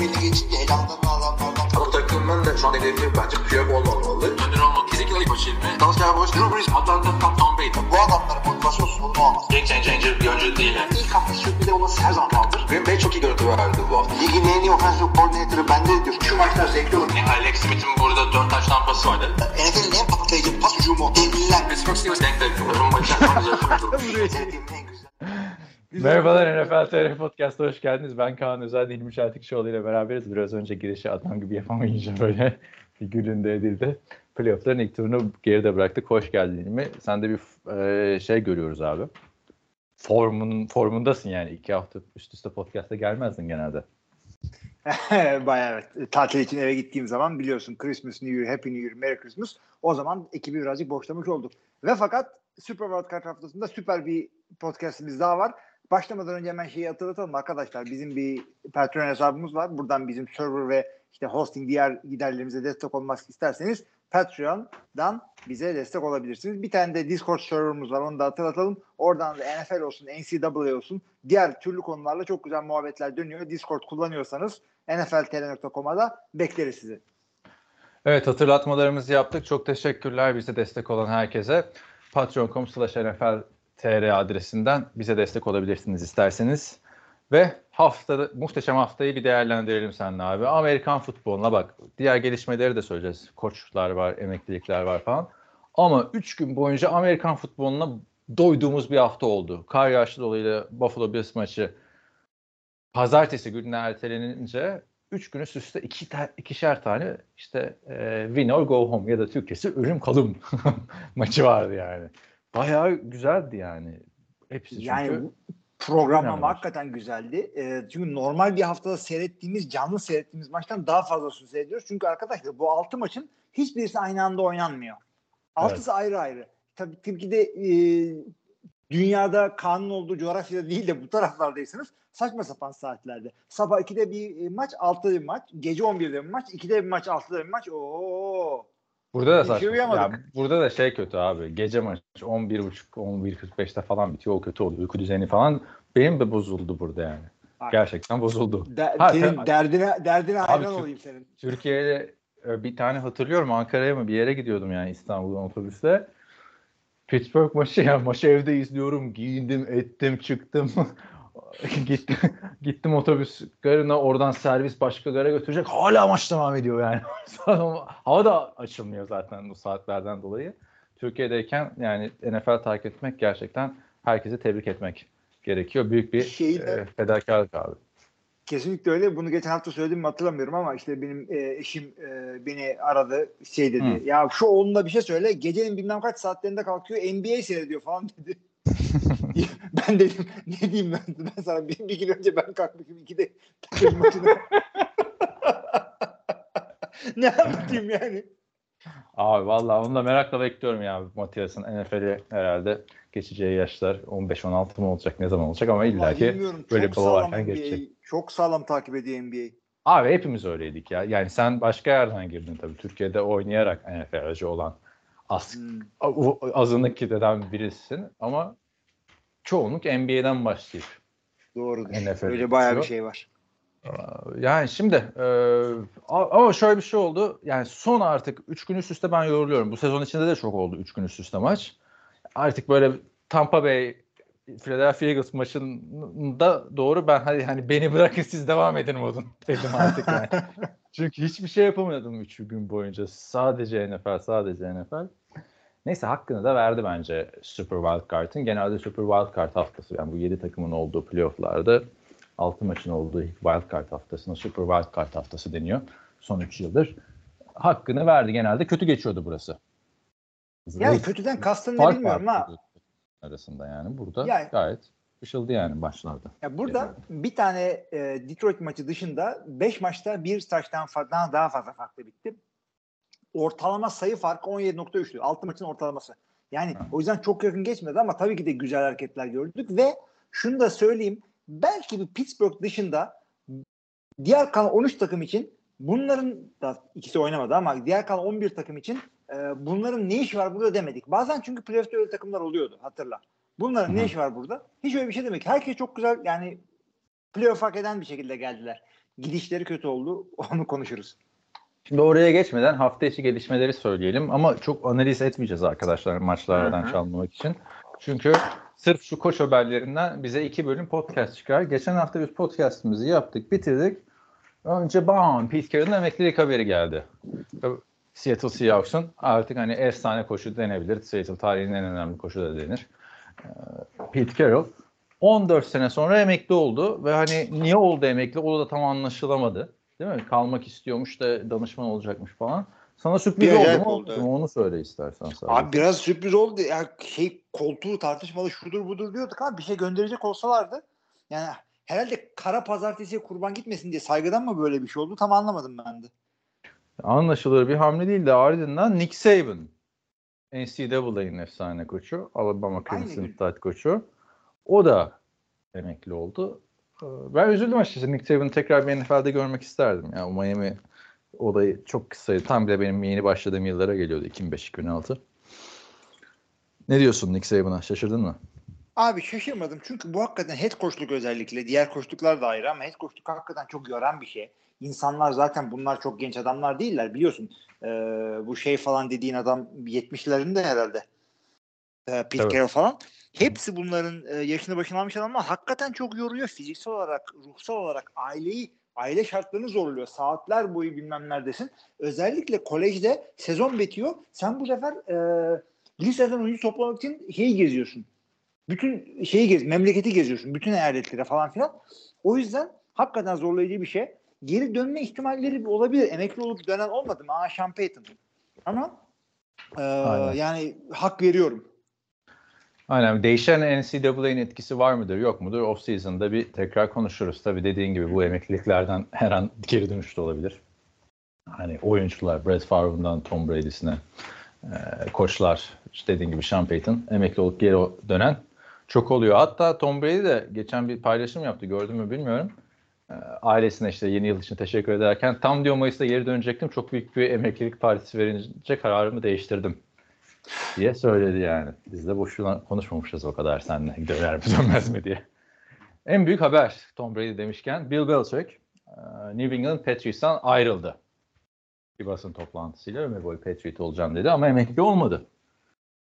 belli geçince. Ama takımın da şu an hedefi bence Piyok olmamalı. Önder olmak Ezekiel Aybaşı ilmi. Dallas Cowboys, Drew Brees, Atlanta, Tom, Tom Brady. Bu adamların motivasyonsuz bunu olmaz. Game changer bir oyuncu değil. yani. İlk hafta sürpriz olması her zaman kaldır. Green Bay çok iyi görüntü verdi bu hafta. Ligin en iyi offensive coordinator'ı bende diyor. Şu maçlar zevkli olur. Alex Smith'in burada 4 taş tampası vardı. NFL'in en patlayıcı pas hücumu. Devliler. Pittsburgh Steelers denk denk. Sevdiğim en güzel. Merhabalar NFL TR Podcast'a hoş geldiniz. Ben Kaan Özel, Hilmi Çeltikçioğlu ile beraberiz. Biraz önce girişi adam gibi yapamayınca böyle figüründe edildi. Playoff'ların ilk turunu geride bıraktık. Hoş geldin Hilmi. Sen de bir e, şey görüyoruz abi. Formun, formundasın yani. iki hafta üst üste podcast'a gelmezdin genelde. Bayağı evet. Tatil için eve gittiğim zaman biliyorsun Christmas, New Year, Happy New Year, Merry Christmas. O zaman ekibi birazcık boşlamış olduk. Ve fakat Super World Cup haftasında süper bir podcastimiz daha var. Başlamadan önce hemen şeyi hatırlatalım arkadaşlar. Bizim bir Patreon hesabımız var. Buradan bizim server ve işte hosting diğer giderlerimize destek olmak isterseniz Patreon'dan bize destek olabilirsiniz. Bir tane de Discord serverımız var. Onu da hatırlatalım. Oradan da NFL olsun, NCAA olsun diğer türlü konularla çok güzel muhabbetler dönüyor. Discord kullanıyorsanız nfltr.com'a da bekleriz sizi. Evet hatırlatmalarımızı yaptık. Çok teşekkürler bize destek olan herkese. Patreon.com slash NFL TR adresinden bize destek olabilirsiniz isterseniz. Ve haftada muhteşem haftayı bir değerlendirelim seninle abi. Amerikan futboluna bak. Diğer gelişmeleri de söyleyeceğiz. Koçlar var, emeklilikler var falan. Ama 3 gün boyunca Amerikan futboluna doyduğumuz bir hafta oldu. Kar yağışı dolayısıyla Buffalo Bills maçı pazartesi gününe ertelenince 3 gün üst üste iki ta- ikişer tane işte e, win or go home ya da Türkçesi ölüm kalım maçı vardı yani. Bayağı güzeldi yani. Hepsi çünkü. Yani bu program Önemli ama maç. hakikaten güzeldi. E, çünkü normal bir haftada seyrettiğimiz, canlı seyrettiğimiz maçtan daha fazlasını seyrediyoruz. Çünkü arkadaşlar bu 6 maçın hiçbirisi aynı anda oynanmıyor. Altısı ayrı ayrı. Tabii Türkiye'de e, dünyada kanun olduğu coğrafyada değil de bu taraflardaysanız saçma sapan saatlerde. Sabah 2'de bir e, maç, 6'da bir maç. Gece 11'de bir maç, 2'de bir maç, 6'da bir maç. Oo. Burada da saçma. Ya burada da şey kötü abi. Gece maç 11.30 11.45'te falan bitiyor. O kötü oluyor. Uyku düzeni falan benim de bozuldu burada yani. Ay. Gerçekten bozuldu. Der, Ha, senin sen- derdine derdine hayran Türk- olayım senin. Türkiye'de e, bir tane hatırlıyorum Ankara'ya mı bir yere gidiyordum yani İstanbul'dan otobüsle. Pittsburgh maçı ya maçı evde izliyorum. Giyindim, ettim, çıktım. gittim, gittim otobüs garına oradan servis başka gara götürecek. Hala maç devam ediyor yani. Hava da açılmıyor zaten bu saatlerden dolayı. Türkiye'deyken yani NFL takip etmek gerçekten herkesi tebrik etmek gerekiyor. Büyük bir Şeyi de- e, fedakarlık abi. Kesinlikle öyle. Bunu geçen hafta söyledim mi hatırlamıyorum ama işte benim e, eşim e, beni aradı şey dedi. Hı. Ya şu oğluna bir şey söyle. Gecenin bilmem kaç saatlerinde kalkıyor NBA seyrediyor falan dedi. ben dedim ne diyeyim ben, ben sana bir, bir gün önce ben kalkmışım ikide takım ne anlatayım yani? Abi vallahi onu da merakla bekliyorum ya Matias'ın NFL'i herhalde geçeceği yaşlar 15-16 mı olacak ne zaman olacak ama illa ki böyle bir varken geçecek. Çok sağlam takip ediyor NBA. Abi hepimiz öyleydik ya. Yani sen başka yerden girdin tabii. Türkiye'de oynayarak NFL'ci olan az, Hmm. azınlık kitleden birisin ama çoğunluk NBA'den başlayıp Doğrudur. NFL Öyle bayağı bir şey var. Yani şimdi e, ama şöyle bir şey oldu. Yani son artık 3 gün üst üste ben yoruluyorum. Bu sezon içinde de çok oldu 3 gün üst üste maç. Artık böyle Tampa Bay Philadelphia Eagles maçında doğru ben hadi hani beni bırakın siz devam edin modun dedim artık yani. Çünkü hiçbir şey yapamadım 3 gün boyunca. Sadece NFL, sadece NFL. Neyse hakkını da verdi bence Super Wild Card'ın. Genelde Super Wild Card haftası yani bu 7 takımın olduğu playofflarda 6 maçın olduğu ilk Wild Card haftasına Super Wild Card haftası deniyor. Son 3 yıldır. Hakkını verdi. Genelde kötü geçiyordu burası. Yani Zayıf- kötüden kastın ne bilmiyorum ama arasında yani. Burada Yani- gayet ışıldı yani başlarda. Ya burada bir tane e, Detroit maçı dışında 5 maçta bir taştan daha fazla farklı bitti. Ortalama sayı farkı 17.3'tü. 6 maçın ortalaması. Yani Hı. o yüzden çok yakın geçmedi ama tabii ki de güzel hareketler gördük ve şunu da söyleyeyim. Belki bir Pittsburgh dışında diğer kalan 13 takım için bunların da ikisi oynamadı ama diğer kalan 11 takım için e, bunların ne işi var burada demedik. Bazen çünkü playoff'ta öyle takımlar oluyordu hatırla. Bunların ne Hı hı. işi var burada? Hiç öyle bir şey demek. Herkes çok güzel yani playoff hak eden bir şekilde geldiler. Gidişleri kötü oldu. Onu konuşuruz. Şimdi oraya geçmeden hafta içi gelişmeleri söyleyelim ama çok analiz etmeyeceğiz arkadaşlar maçlardan Hı hı. çalmamak için. Çünkü sırf şu koç haberlerinden bize iki bölüm podcast çıkar. Geçen hafta biz podcastimizi yaptık, bitirdik. Önce bam Pete Carroll'ın emeklilik haberi geldi. Seattle Seahawks'un artık hani efsane koşu denebilir. Seattle tarihinin en önemli koşu da denir. Ee, Pete Carroll 14 sene sonra emekli oldu ve hani niye oldu emekli o da tam anlaşılamadı. Değil mi? Kalmak istiyormuş da danışman olacakmış falan. Sana sürpriz Bir oldu mu? oldu? Onu söyle istersen. sadece. Abi biraz sürpriz oldu. Ya şey koltuğu tartışmalı şudur budur diyorduk abi. Bir şey gönderecek olsalardı. Yani herhalde kara pazartesiye kurban gitmesin diye saygıdan mı böyle bir şey oldu? Tam anlamadım ben de. Anlaşılır bir hamle değil de ardından Nick Saban. NCAA'nin efsane koçu. Alabama Crimson. Tide koçu. O da emekli oldu. Ee, Ben üzüldüm açıkçası. Nick Saban'ı tekrar bir NFL'de görmek isterdim. Yani Miami olayı çok kısaydı. Tam bile benim yeni başladığım yıllara geliyordu. 2005-2006. Ne diyorsun Nick Saban'a? Şaşırdın mı? Abi şaşırmadım çünkü bu hakikaten head coachluk özellikle diğer koçluklar da ayrı ama head coachluk hakikaten çok yoran bir şey. İnsanlar zaten bunlar çok genç adamlar değiller biliyorsun. Ee, bu şey falan dediğin adam 70'lerinde herhalde. Ee, Pete. Carroll falan. Hepsi bunların e, yaşını başına almış adamlar hakikaten çok yoruyor. Fiziksel olarak, ruhsal olarak aileyi aile şartlarını zorluyor. Saatler boyu bilmem neredesin. Özellikle kolejde sezon bitiyor. Sen bu sefer e, liseden oyuncu toplamak için şeyi geziyorsun bütün şeyi gez, memleketi geziyorsun. Bütün eyaletleri falan filan. O yüzden hakikaten zorlayıcı bir şey. Geri dönme ihtimalleri olabilir. Emekli olup dönen olmadı mı? Aa Sean Payton. Ama e, Aynen. yani hak veriyorum. Aynen. Değişen NCAA'nin etkisi var mıdır yok mudur? Off season'da bir tekrar konuşuruz. Tabii dediğin gibi bu emekliliklerden her an geri dönüş de olabilir. Hani oyuncular Brett Favre'dan Tom Brady'sine e, koçlar işte dediğin gibi Sean Payton emekli olup geri dönen çok oluyor. Hatta Tom Brady de geçen bir paylaşım yaptı gördün mü bilmiyorum. E, ailesine işte yeni yıl için teşekkür ederken tam diyor Mayıs'ta geri dönecektim. Çok büyük bir emeklilik partisi verince kararımı değiştirdim diye söyledi yani. Biz de boşuna konuşmamışız o kadar seninle döner mi dönmez mi diye. En büyük haber Tom Brady demişken Bill Belichick e, New England Patriots'tan ayrıldı. Bir basın toplantısıyla ömür boyu Patriot olacağım dedi ama emekli olmadı.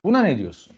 Buna ne diyorsun?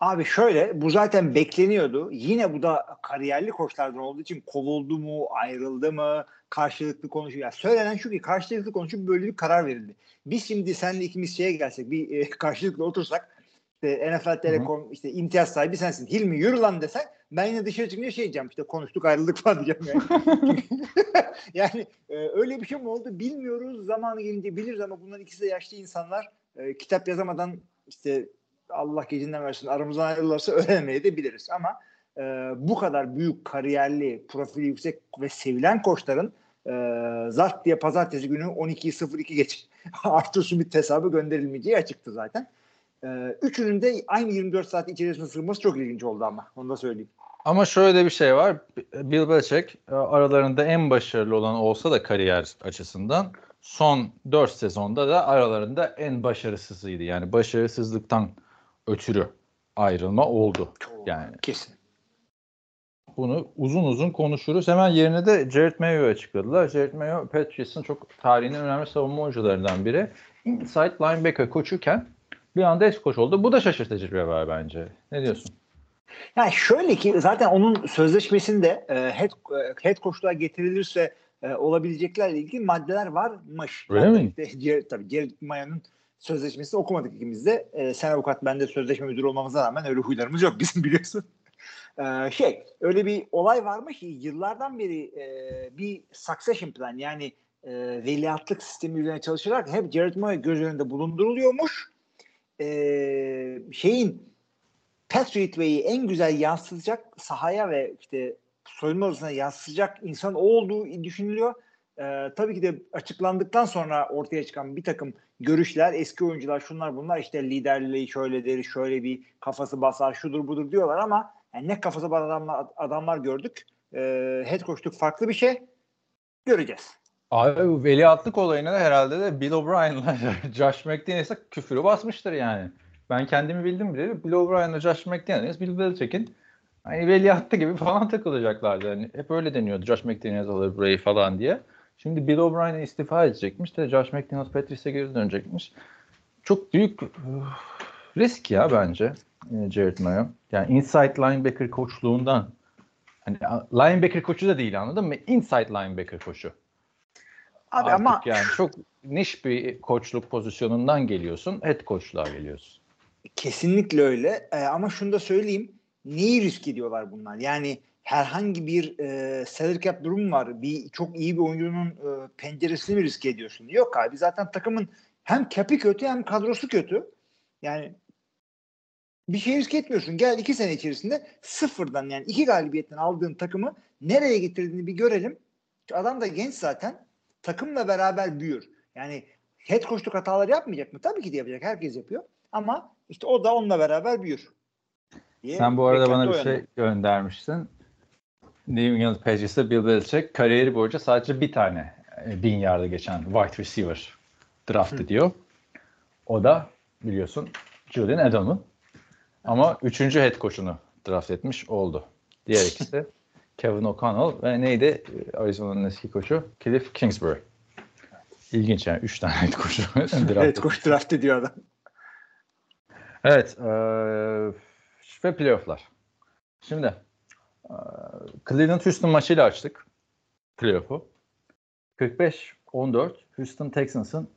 Abi şöyle bu zaten bekleniyordu. Yine bu da kariyerli koçlardan olduğu için kovuldu mu, ayrıldı mı, karşılıklı konuşuyor. Yani söylenen şu ki karşılıklı konuşup böyle bir karar verildi. Biz şimdi seninle ikimiz şeye gelsek bir e, karşılıklı otursak işte NFL Telekom işte imtiyaz sahibi sensin. Hilmi yürü lan desek ben yine dışarı çıkınca şey diyeceğim işte konuştuk ayrıldık falan diyeceğim yani. yani e, öyle bir şey mi oldu bilmiyoruz. Zamanı gelince biliriz ama bunlar ikisi de yaşlı insanlar. E, kitap yazamadan işte Allah gecinden versin aramızdan ayrılırsa öğrenmeye de biliriz. Ama e, bu kadar büyük kariyerli, profili yüksek ve sevilen koçların e, zart diye pazartesi günü 12.02 geç Arthur Smith hesabı gönderilmeyeceği açıktı zaten. E, üçünün de aynı 24 saat içerisinde sığması çok ilginç oldu ama. Onu da söyleyeyim. Ama şöyle bir şey var. Bill Belichick e, aralarında en başarılı olan olsa da kariyer açısından son 4 sezonda da aralarında en başarısızıydı. Yani başarısızlıktan ötürü ayrılma oldu. Yani Kesin. bunu uzun uzun konuşuruz. Hemen yerine de Jared Mayo'yu açıkladılar. Jared Mayo Patriots'ın çok tarihinin önemli savunma oyuncularından biri. Inside linebacker koçuken bir anda ex koç oldu. Bu da şaşırtıcı bir haber bence. Ne diyorsun? Yani şöyle ki zaten onun sözleşmesinde e, head, e, head coachluğa getirilirse e, olabileceklerle ilgili maddeler varmış. Öyle Yani mi? Işte, Cer- tabii Jared Maya'nın sözleşmesini okumadık ikimiz de. E, sen avukat ben de sözleşme müdürü olmamıza rağmen öyle huylarımız yok bizim biliyorsun. E, şey öyle bir olay varmış ki yıllardan beri e, bir succession plan yani e, veliahtlık sistemi üzerine çalışarak hep Jared Maya göz önünde bulunduruluyormuş. E, şeyin Patriot Way'i en güzel yansıtacak sahaya ve işte soyunma odasına yansıtacak insan olduğu düşünülüyor. Ee, tabii ki de açıklandıktan sonra ortaya çıkan bir takım görüşler, eski oyuncular, şunlar bunlar işte liderliği şöyledir, şöyle bir kafası basar, şudur budur diyorlar ama yani ne kafası basar adamlar, adamlar gördük. Ee, head coachluk farklı bir şey. Göreceğiz. Abi bu veliahtlık olayına da herhalde de Bill O'Brien'la Josh McDaniels'a küfürü basmıştır yani. Ben kendimi bildim bile. Bill O'Brien'la Josh McDaniels, Bill Belichick'in hani veliahtı gibi falan takılacaklardı. Hani hep öyle deniyordu. Josh McDaniels alır burayı falan diye. Şimdi Bill O'Brien istifa edecekmiş de Josh McDaniels Patrice'e geri dönecekmiş. Çok büyük uh, risk ya bence e, Jared Mayo. Yani inside linebacker koçluğundan hani linebacker koçu da değil anladın mı? Inside linebacker koçu. Abi Artık ama yani çok niş bir koçluk pozisyonundan geliyorsun. Head koçluğa geliyorsun. kesinlikle öyle. Ee, ama şunu da söyleyeyim. Neyi risk ediyorlar bunlar? Yani herhangi bir e, salary cap durum var. Bir çok iyi bir oyuncunun e, penceresini mi risk ediyorsun? Yok abi. Zaten takımın hem cap'i kötü hem kadrosu kötü. Yani bir şey risk etmiyorsun. Gel iki sene içerisinde sıfırdan yani iki galibiyetten aldığın takımı nereye getirdiğini bir görelim. Adam da genç zaten. Takımla beraber büyür. Yani head coachluk hataları yapmayacak mı? Tabii ki de yapacak. Herkes yapıyor. Ama işte o da onunla beraber büyür. diye Sen bu arada bana bir şey göndermiştin. New England Patriots'ta Bill Belichick kariyeri boyunca sadece bir tane e, bin yarda geçen wide receiver draft ediyor. O da biliyorsun Julian Edelman. Ama üçüncü head coach'unu draft etmiş oldu. Diğer ikisi Kevin O'Connell ve neydi Arizona'nın eski koçu? Cliff Kingsbury. İlginç yani. Üç tane head coach'u draft Head coach draft ediyor adam. Evet. eee ve playofflar. Şimdi Cleveland Houston maçıyla açtık playoff'u. 45-14 Houston Texans'ın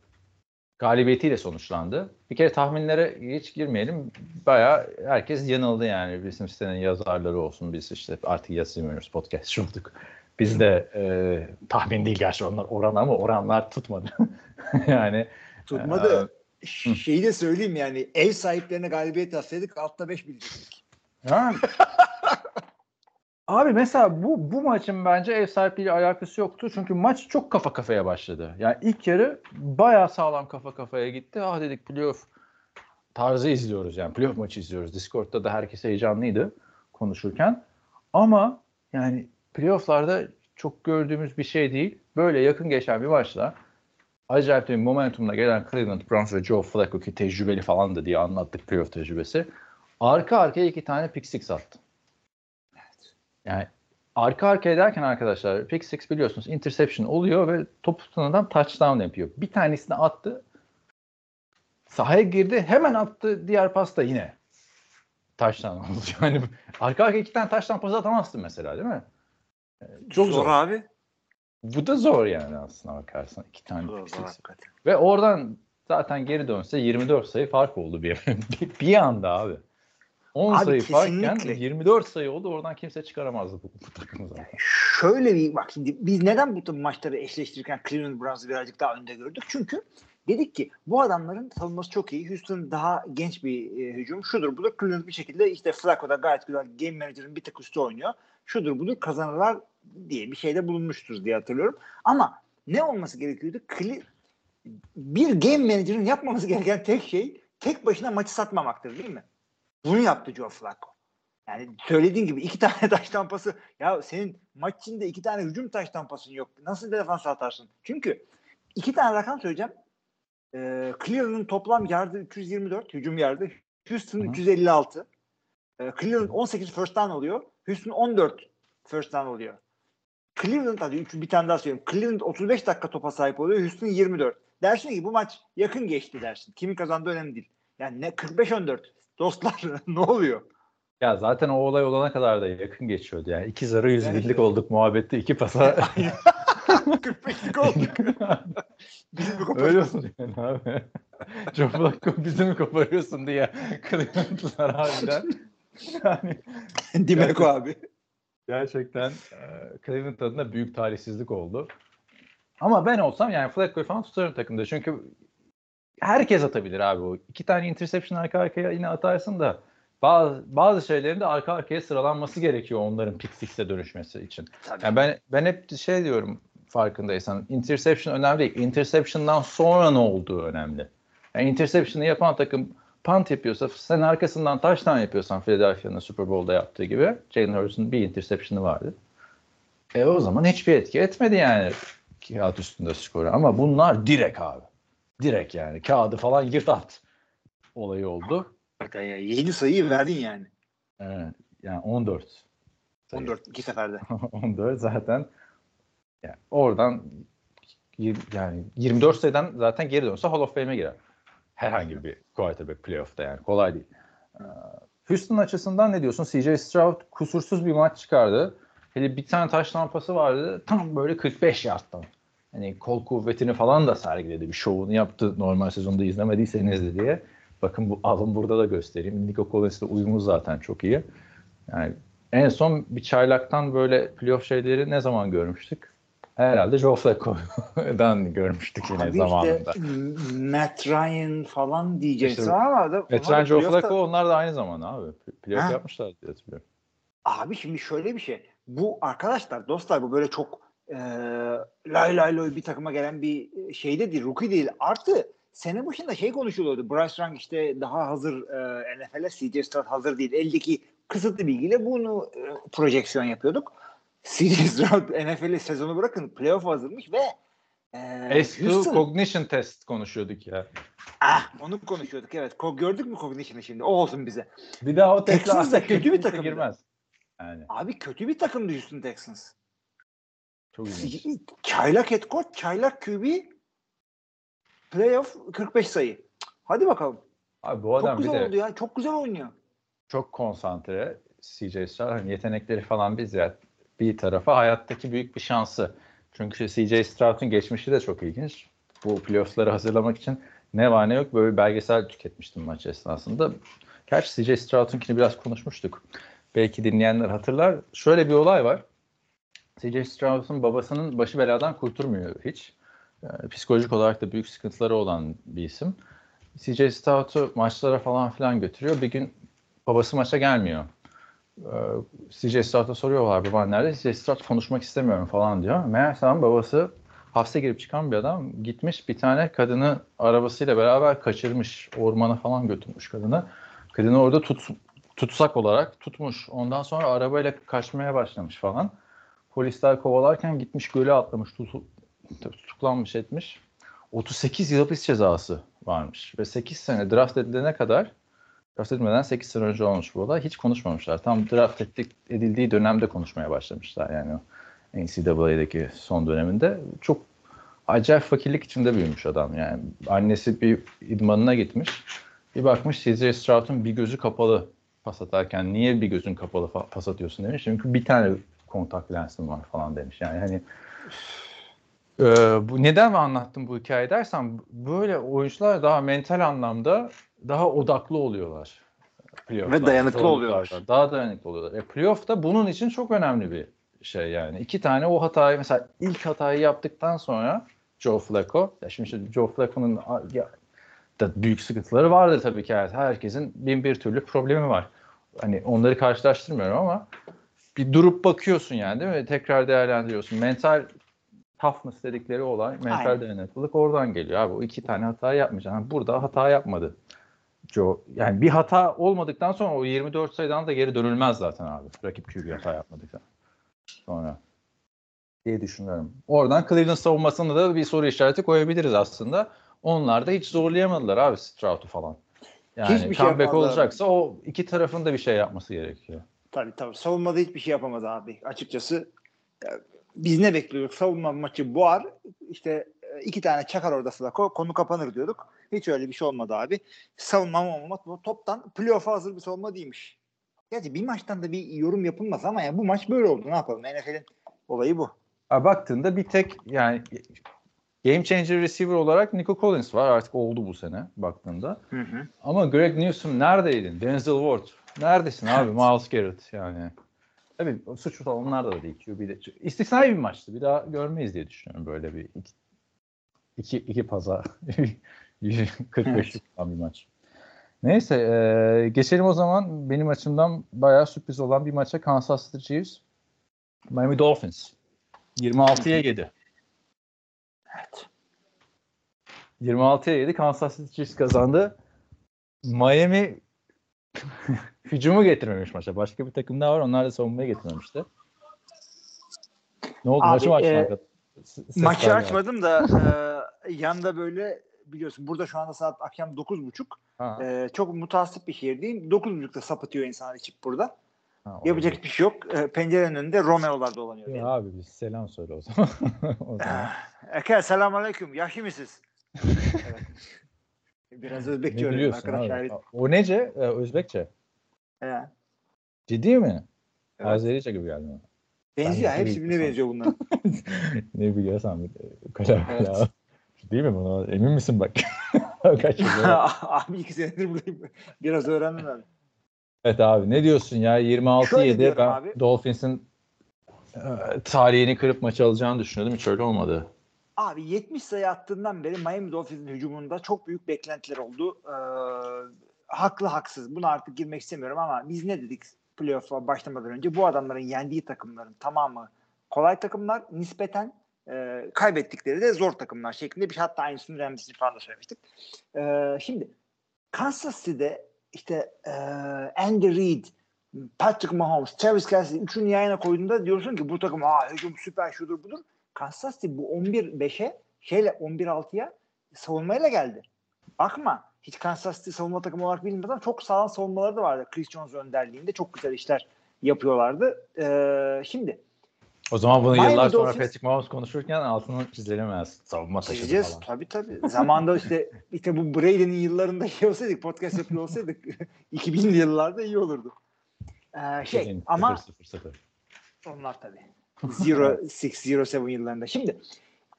galibiyetiyle sonuçlandı. Bir kere tahminlere hiç girmeyelim. Bayağı herkes yanıldı yani. Bizim sitenin yazarları olsun. Biz işte artık yazmıyoruz podcast olduk. Biz de eee, tahmin değil gerçi onlar oran ama oranlar tutmadı. yani Tutmadı. Ş- Şeyi de söyleyeyim yani ev sahiplerine galibiyet yazsaydık altta 5 bilecektik. Yani, abi mesela bu bu maçın bence ev sahipliğiyle alakası yoktu. Çünkü maç çok kafa kafaya başladı. Yani ilk yarı bayağı sağlam kafa kafaya gitti. Ah dedik playoff tarzı izliyoruz yani. Playoff maçı izliyoruz. Discord'da da herkes heyecanlıydı konuşurken. Ama yani playoff'larda çok gördüğümüz bir şey değil. Böyle yakın geçen bir maçla acayip bir momentumla gelen Cleveland Browns ve Joe Flacco ki tecrübeli falan da diye anlattık playoff tecrübesi. Arka arkaya iki tane pick six attı. Yani arka arkaya derken arkadaşlar pick six biliyorsunuz interception oluyor ve top tutan adam touchdown yapıyor. Bir tanesini attı. Sahaya girdi hemen attı diğer pasta yine. Touchdown oldu. Yani arka arkaya iki tane touchdown pası atamazsın mesela değil mi? Ee, Çok zor. abi. Bu da zor yani aslında bakarsan. iki tane Zor, zor. Ve oradan zaten geri dönse 24 sayı fark oldu bir, bir, bir anda abi. 10 Abi sayı farkken kesinlikle. 24 sayı oldu. Oradan kimse çıkaramazdı bu, bu takımı zaten. Şöyle bir bak şimdi biz neden bu maçları eşleştirirken Cleveland Browns'ı birazcık daha önde gördük? Çünkü dedik ki bu adamların savunması çok iyi. Houston daha genç bir e, hücum. Şudur budur. Cleveland bir şekilde işte Flacco da gayet güzel game manager'ın bir tık üstü oynuyor. Şudur budur kazanırlar diye bir şeyde bulunmuştur diye hatırlıyorum. Ama ne olması gerekiyordu? Cle- bir game manager'ın yapmaması gereken tek şey tek başına maçı satmamaktır değil mi? Bunu yaptı Joe Flacco. Yani söylediğin gibi iki tane taş tampası ya senin maç içinde iki tane hücum taş tampasın yok. Nasıl defans atarsın? Çünkü iki tane rakam söyleyeceğim. Ee, Cleveland'ın toplam yardı 324 hücum yardı. Houston Hı hı. 356. Ee, Cleveland 18 first down oluyor. Houston 14 first down oluyor. Cleveland hadi üç, bir tane daha söyleyeyim. Cleveland 35 dakika topa sahip oluyor. Houston 24. Dersin ki bu maç yakın geçti dersin. Kimin kazandığı önemli değil. Yani ne 45-14. Dostlar ne oluyor? Ya zaten o olay olana kadar da yakın geçiyordu yani. İki zarı yüz binlik işte. olduk muhabbette. iki pasa 45'lik olduk. Bizim bir koparıyoruz. Öyle yani abi. Joe Flacco bizi mi koparıyorsun diye Cleveland'lılar harbiden. Yani Demek o abi. gerçekten e, Cleveland adına büyük talihsizlik oldu. Ama ben olsam yani Flacco'yu falan tutarım takımda. Çünkü herkes atabilir abi o. İki tane interception arka arkaya yine atarsın da bazı, bazı şeylerin de arka arkaya sıralanması gerekiyor onların pick six'e dönüşmesi için. Tabii. Yani ben ben hep şey diyorum farkındaysan interception önemli değil. Interception'dan sonra ne olduğu önemli. Yani interception'ı yapan takım punt yapıyorsa sen arkasından touchdown yapıyorsan Philadelphia'nın Super Bowl'da yaptığı gibi Jalen Hurts'un bir interception'ı vardı. E o zaman hiçbir etki etmedi yani kağıt üstünde skoru. Ama bunlar direkt abi. Direkt yani. Kağıdı falan yırt at olayı oldu. Hakikaten ya, 7 sayıyı verdin yani. Evet. yani 14. sayı. 14 iki seferde. 14 zaten yani oradan yani 24 sayıdan zaten geri dönse Hall of Fame'e girer. Herhangi bir quarterback playoff'ta yani kolay değil. Ee, Houston açısından ne diyorsun? CJ Stroud kusursuz bir maç çıkardı. Hele bir tane taş lampası vardı. Tam böyle 45 yardtan. Hani kol kuvvetini falan da sergiledi. Bir şovunu yaptı normal sezonda izlemediyseniz de diye. Bakın bu alın burada da göstereyim. Nico Collins'le uyumu zaten çok iyi. Yani en son bir çaylaktan böyle playoff şeyleri ne zaman görmüştük? Herhalde Joe Flacco'dan görmüştük yine Abi zamanında. işte Matt Ryan falan diyeceksin İşte ama da Veteran Joe playoff'ta- Flacco onlar da aynı zaman abi. Playoff Ha. yapmışlar diye hatırlıyorum. Abi şimdi şöyle bir şey. Bu arkadaşlar dostlar bu böyle çok e, lay lay loy bir takıma gelen bir şey de değil. Rookie değil. Artı sene başında şey konuşuluyordu. Bryce Young işte daha hazır e, NFL'e CJ Stroud hazır değil. Eldeki kısıtlı bilgiyle bunu e, projeksiyon yapıyorduk. CJ Stroud NFL'e sezonu bırakın playoff hazırmış ve e, S2 Houston- Cognition Test konuşuyorduk ya. ah, onu konuşuyorduk evet. Ko- gördük mü Cognition'ı şimdi? O olsun bize. Bir daha o Texans da kötü bir takımdı. girmez. Yani Abi kötü bir takımdı Houston Texans. Çok ilginç. Çaylak head coach, çaylak QB, playoff 45 sayı. Hadi bakalım. Abi bu Çok adam bir güzel de oldu ya. Çok güzel oynuyor. çok konsantre. CJ Stroud hani yetenekleri falan biz ya bir tarafa hayattaki büyük bir şansı. Çünkü CJ Stroud'un geçmişi de çok ilginç. Bu playoff'ları hazırlamak için ne var ne yok böyle bir belgesel tüketmiştim maç esnasında. Gerçi CJ Stroud'unkini biraz konuşmuştuk. Belki dinleyenler hatırlar. Şöyle bir olay var. CJ Stroud'un babasının başı beladan kurtulmuyor hiç. Ee, psikolojik olarak da büyük sıkıntıları olan bir isim. CJ Stroud'u maçlara falan filan götürüyor. Bir gün babası maça gelmiyor. Ee, CJ Stroud'a soruyorlar baban nerede? CJ Stroud konuşmak istemiyorum falan diyor. Meğersem babası hapse girip çıkan bir adam gitmiş bir tane kadını arabasıyla beraber kaçırmış. Ormana falan götürmüş kadını. Kadını orada tut, tutsak olarak tutmuş. Ondan sonra arabayla kaçmaya başlamış falan. Polisler kovalarken gitmiş göle atlamış. Tutu, tutuklanmış etmiş. 38 yıl hapis cezası varmış. Ve 8 sene draft edilene kadar draft edilmeden 8 sene önce olmuş bu olay. Hiç konuşmamışlar. Tam draft ettik, edildiği dönemde konuşmaya başlamışlar yani NCAA'deki son döneminde. Çok acayip fakirlik içinde büyümüş adam yani. Annesi bir idmanına gitmiş. Bir bakmış CJ Stroud'un bir gözü kapalı pas atarken niye bir gözün kapalı pas atıyorsun demiş. Çünkü bir tane kontak lensim var falan demiş. Yani hani ee, bu neden mi anlattım bu hikayeyi dersen böyle oyuncular daha mental anlamda daha odaklı oluyorlar. Ve dayanıklı oluyorlar. Daha dayanıklı oluyorlar. E, playoff'ta bunun için çok önemli bir şey yani. İki tane o hatayı mesela ilk hatayı yaptıktan sonra Joe Flacco ya şimdi işte Joe Flacco'nun da büyük sıkıntıları vardır tabii ki. Herkesin bin bir türlü problemi var. Hani onları karşılaştırmıyorum ama bir durup bakıyorsun yani değil mi? Tekrar değerlendiriyorsun. Mental toughness dedikleri olay, mental Aynen. dayanıklılık oradan geliyor abi. O iki tane hata yapmayacaksın. Burada hata yapmadı. Joe, yani bir hata olmadıktan sonra o 24 sayıdan da geri dönülmez zaten abi. Rakip QB hata yapmadıktan sonra diye düşünüyorum. Oradan Cleveland savunmasında da bir soru işareti koyabiliriz aslında. Onlar da hiç zorlayamadılar abi Stroud'u falan. Yani Hiçbir şey comeback yapmadılar. olacaksa o iki tarafın da bir şey yapması gerekiyor. Tabii tabii. Savunmada hiçbir şey yapamadı abi. Açıkçası biz ne bekliyorduk? Savunma maçı boğar. İşte e, iki tane çakar orada Flacco. Konu kapanır diyorduk. Hiç öyle bir şey olmadı abi. Savunma olmadı. Bu toptan playoff'a hazır bir savunma değilmiş. Gerçi bir maçtan da bir yorum yapılmaz ama ya bu maç böyle oldu. Ne yapalım? NFL'in olayı bu. Ha, baktığında bir tek yani game changer receiver olarak Nico Collins var. Artık oldu bu sene baktığında. Hı hı. Ama Greg Newsom neredeydin? Denzel Ward. Neredesin abi? Miles Garrett yani. Tabii suçlu onlar da değil. QB'de. İstisnai bir maçtı. Bir daha görmeyiz diye düşünüyorum böyle bir iki, iki, iki paza 45'lik falan bir maç. Neyse e, geçelim o zaman benim açımdan bayağı sürpriz olan bir maça Kansas City Chiefs Miami Dolphins 26'ya 7. Evet. 26'ya 7 Kansas City Chiefs kazandı. Miami hücumu getirmemiş maça. Başka bir takım daha var. Onlar da savunmaya getirmemişti. Ne oldu? Abi, maçı mı açtın e, Maçı açmadım da e, yanda böyle biliyorsun burada şu anda saat akşam 9.30. Ha. E, çok mutasip bir şehir değil. 9.30'da sapıtıyor insan içip burada. Ha, Yapacak bir şey yok. E, pencerenin önünde Romeo'lar dolanıyor. Ya diyelim. abi biz selam söyle o zaman. o zaman. Eke selamun aleyküm. Yaşlı mısınız? evet. Biraz Özbekçe ne öğrendim abi? O nece? Ee, Özbekçe. He. Ciddi mi? Evet. Azerice gibi geldi bana. Benziyor. Ben Hepsi birbirine benziyor bunlar. ne biliyorsan bir kala Evet. kala. Değil mi bunu? Emin misin bak? Kaç? Abi iki senedir buradayım. Biraz öğrendim ben. Evet abi ne diyorsun ya Şöyle 26-7 diyorum ben abi. Dolphins'in e, tarihini kırıp maçı alacağını düşünüyordum. Hiç öyle olmadı. Abi 70 sayı attığından beri Miami Dolphins'in hücumunda çok büyük beklentiler oldu. Ee, haklı haksız. Buna artık girmek istemiyorum ama biz ne dedik playoff'a başlamadan önce? Bu adamların yendiği takımların tamamı kolay takımlar. Nispeten e, kaybettikleri de zor takımlar şeklinde bir. Hatta aynısını Rams için falan da söylemiştik. Ee, şimdi Kansas City'de işte e, Andy Reid, Patrick Mahomes, Travis Kelsey üçünü yayına koyduğunda diyorsun ki bu takım Aa, hücum süper şudur budur. Kansas City bu 11-5'e şeyle 11-6'ya savunmayla geldi. Bakma hiç Kansas City savunma takımı olarak bilinmeden çok sağlam savunmaları da vardı. Chris Jones önderliğinde çok güzel işler yapıyorlardı. Ee, şimdi O zaman bunu Miami yıllar sonra Dolphins- Patrick Mahomes konuşurken altını çizelim ya. Savunma taşıdı falan. Tabii tabii. Zamanında işte işte bu Brady'nin yıllarında iyi olsaydık podcast yapıyor olsaydık 2000'li yıllarda iyi olurdu. Ee, şey Sizin ama 0-0-0. Onlar tabii. 0607 yıllarında. Şimdi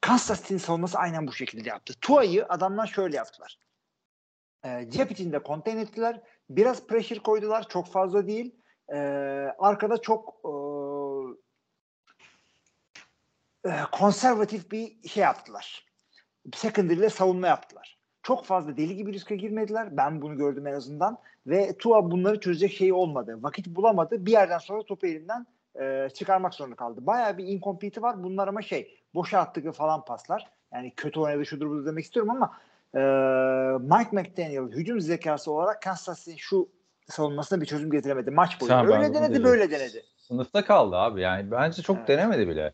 Kansas City'nin savunması aynen bu şekilde yaptı. Tua'yı adamlar şöyle yaptılar. Ee, cep içinde konteyn ettiler. Biraz pressure koydular. Çok fazla değil. Ee, arkada çok e, konservatif bir şey yaptılar. Secondary ile savunma yaptılar. Çok fazla deli gibi riske girmediler. Ben bunu gördüm en azından. Ve Tua bunları çözecek şey olmadı. Vakit bulamadı. Bir yerden sonra topu elinden e, çıkarmak zorunda kaldı. Bayağı bir incomplete'i var. Bunlar ama şey boşa attığı falan paslar. Yani kötü oynadı şudur budur demek istiyorum ama e, Mike McDaniel hücum zekası olarak Kansas City şu savunmasına bir çözüm getiremedi maç boyu. Sen Öyle denedi böyle denedi. Sınıfta kaldı abi. Yani bence çok Evet. denemedi bile.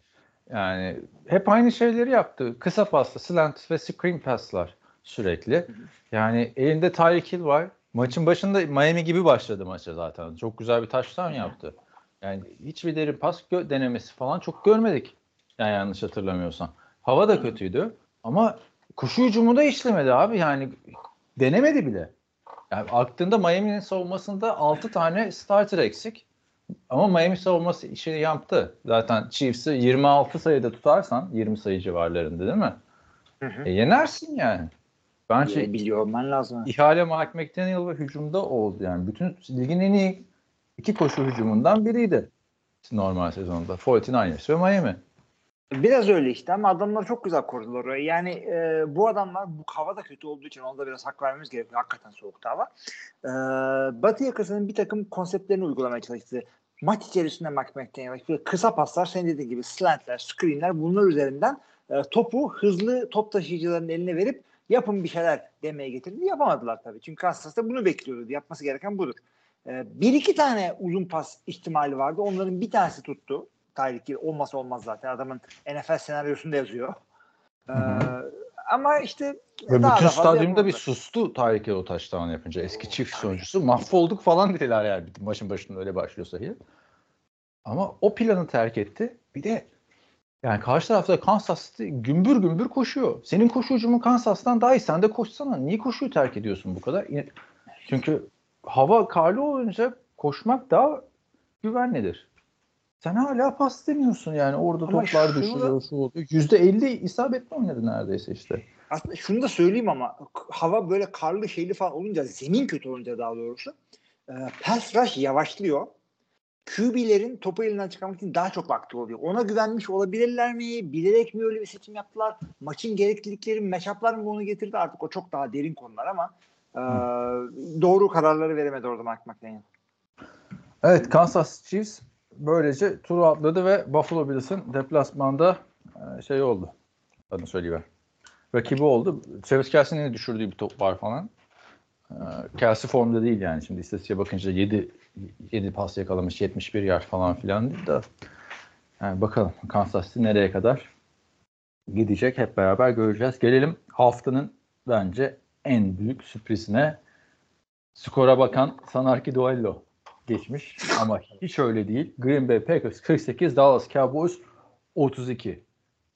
Yani hep aynı şeyleri yaptı. Kısa pasla, slant ve screen passlar sürekli. Yani elinde Tyreek Hill var. Maçın başında Miami gibi başladı maça zaten. Çok güzel bir touchdown yaptı. Yani hiçbir derin pas gö- denemesi falan çok görmedik. Yani yanlış hatırlamıyorsam. Hava da kötüydü ama koşu hücumu da işlemedi abi. Yani denemedi bile. Yani aklında Miami'nin savunmasında 6 tane starter eksik. Ama Miami savunması işini yaptı. Zaten Chiefs'i 26 sayıda tutarsan 20 sayı civarlarında değil mi? Hı hı. E, yenersin yani. Bence E, biliyor olman lazım. ihale Mike McDaniel ve hücumda oldu yani. Bütün ligin en iyi iki koşu hücumundan biriydi normal sezonda. 49ers ve Miami. Biraz öyle işte ama adamlar çok güzel korudular orayı. Yani e, bu adamlar bu hava da kötü olduğu için ona da biraz hak vermemiz gerekiyor. Hakikaten soğuktu hava. E, Batı yakasının bir takım konseptlerini uygulamaya çalıştı. Maç içerisinde Mike McDaniel kısa paslar, senin dediğin gibi slantler, screenler bunlar üzerinden e, topu hızlı top taşıyıcıların eline verip yapın bir şeyler demeye getirdi. Yapamadılar tabii. Çünkü Kansas da bunu bekliyordu. Yapması gereken budur. E, bir iki tane uzun pas ihtimali vardı. Onların bir tanesi tuttu. Tyreek Hill olmasa olmaz zaten. Adamın NFL senaryosunda yazıyor. Ee, ama işte Ve daha bütün stadyumda bir sustu Tyreek Hill o touchdown yapınca. Eski Chiefs oyuncusu mahvolduk falan dediler yani. Maçın başında öyle başlıyorsa Hill. Ama o planı terk etti. Bir de yani karşı tarafta Kansas City gümbür gümbür koşuyor. Senin koşu hücumun Kansas'tan daha iyi. Sen de koşsana. Niye koşuyu terk ediyorsun bu kadar? Çünkü hava karlı olunca koşmak daha güvenlidir. Sen hala pas demiyorsun yani. Orada Ama toplar şunu düşüyor. Şu oluyor. %50 isabetli oynadı neredeyse işte. Aslında şunu da söyleyeyim ama hava böyle karlı şeyli falan olunca zemin kötü olunca daha doğrusu e, pass rush yavaşlıyor. QB'lerin topu elinden çıkarmak için daha çok vakti oluyor. Ona güvenmiş olabilirler mi? Bilerek mi öyle bir seçim yaptılar? Maçın gereklilikleri, matchup'lar mı bunu getirdi? Artık o çok daha derin konular ama e, doğru kararları veremedi orada Mike McDaniel. Evet Kansas Chiefs böylece turu atladı ve Buffalo Bills'in deplasmanda şey oldu. Adını söyleyeyim. Rakibi oldu. Travis Kelsey'nin düşürdüğü bir top var falan. E, Kelsey formda değil yani. Şimdi istatistiğe bakınca 7 7 pas yakalamış 71 yard falan filan değil de. Yani bakalım Kansas City nereye kadar gidecek hep beraber göreceğiz. Gelelim haftanın bence en büyük sürprizine. Skora bakan Sanarki Duello. geçmiş ama hiç öyle değil. Green Bay Packers 48, Dallas Cowboys 32.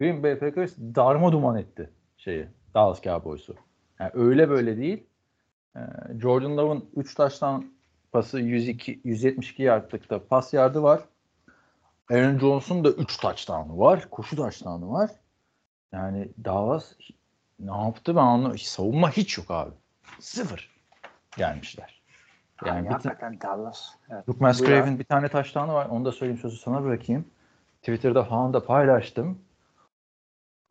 Green Bay Packers darma duman etti şeyi Dallas Cowboys'u. Yani öyle böyle değil. Ee, Jordan Love'ın 3 taştan pası 102 172 yardlıkta pas yardı var. Aaron Jones'un da 3 touchdown'u var. Koşu touchdown'u var. Yani Dallas ne yaptı ben anlamadım. Savunma hiç yok abi. Sıfır gelmişler. Yani, ta- hakikaten Dallas. Evet. Luke Musgrave'in bir tane taştanı var. Onu da söyleyeyim sözü sana bırakayım. Twitter'da falan da paylaştım.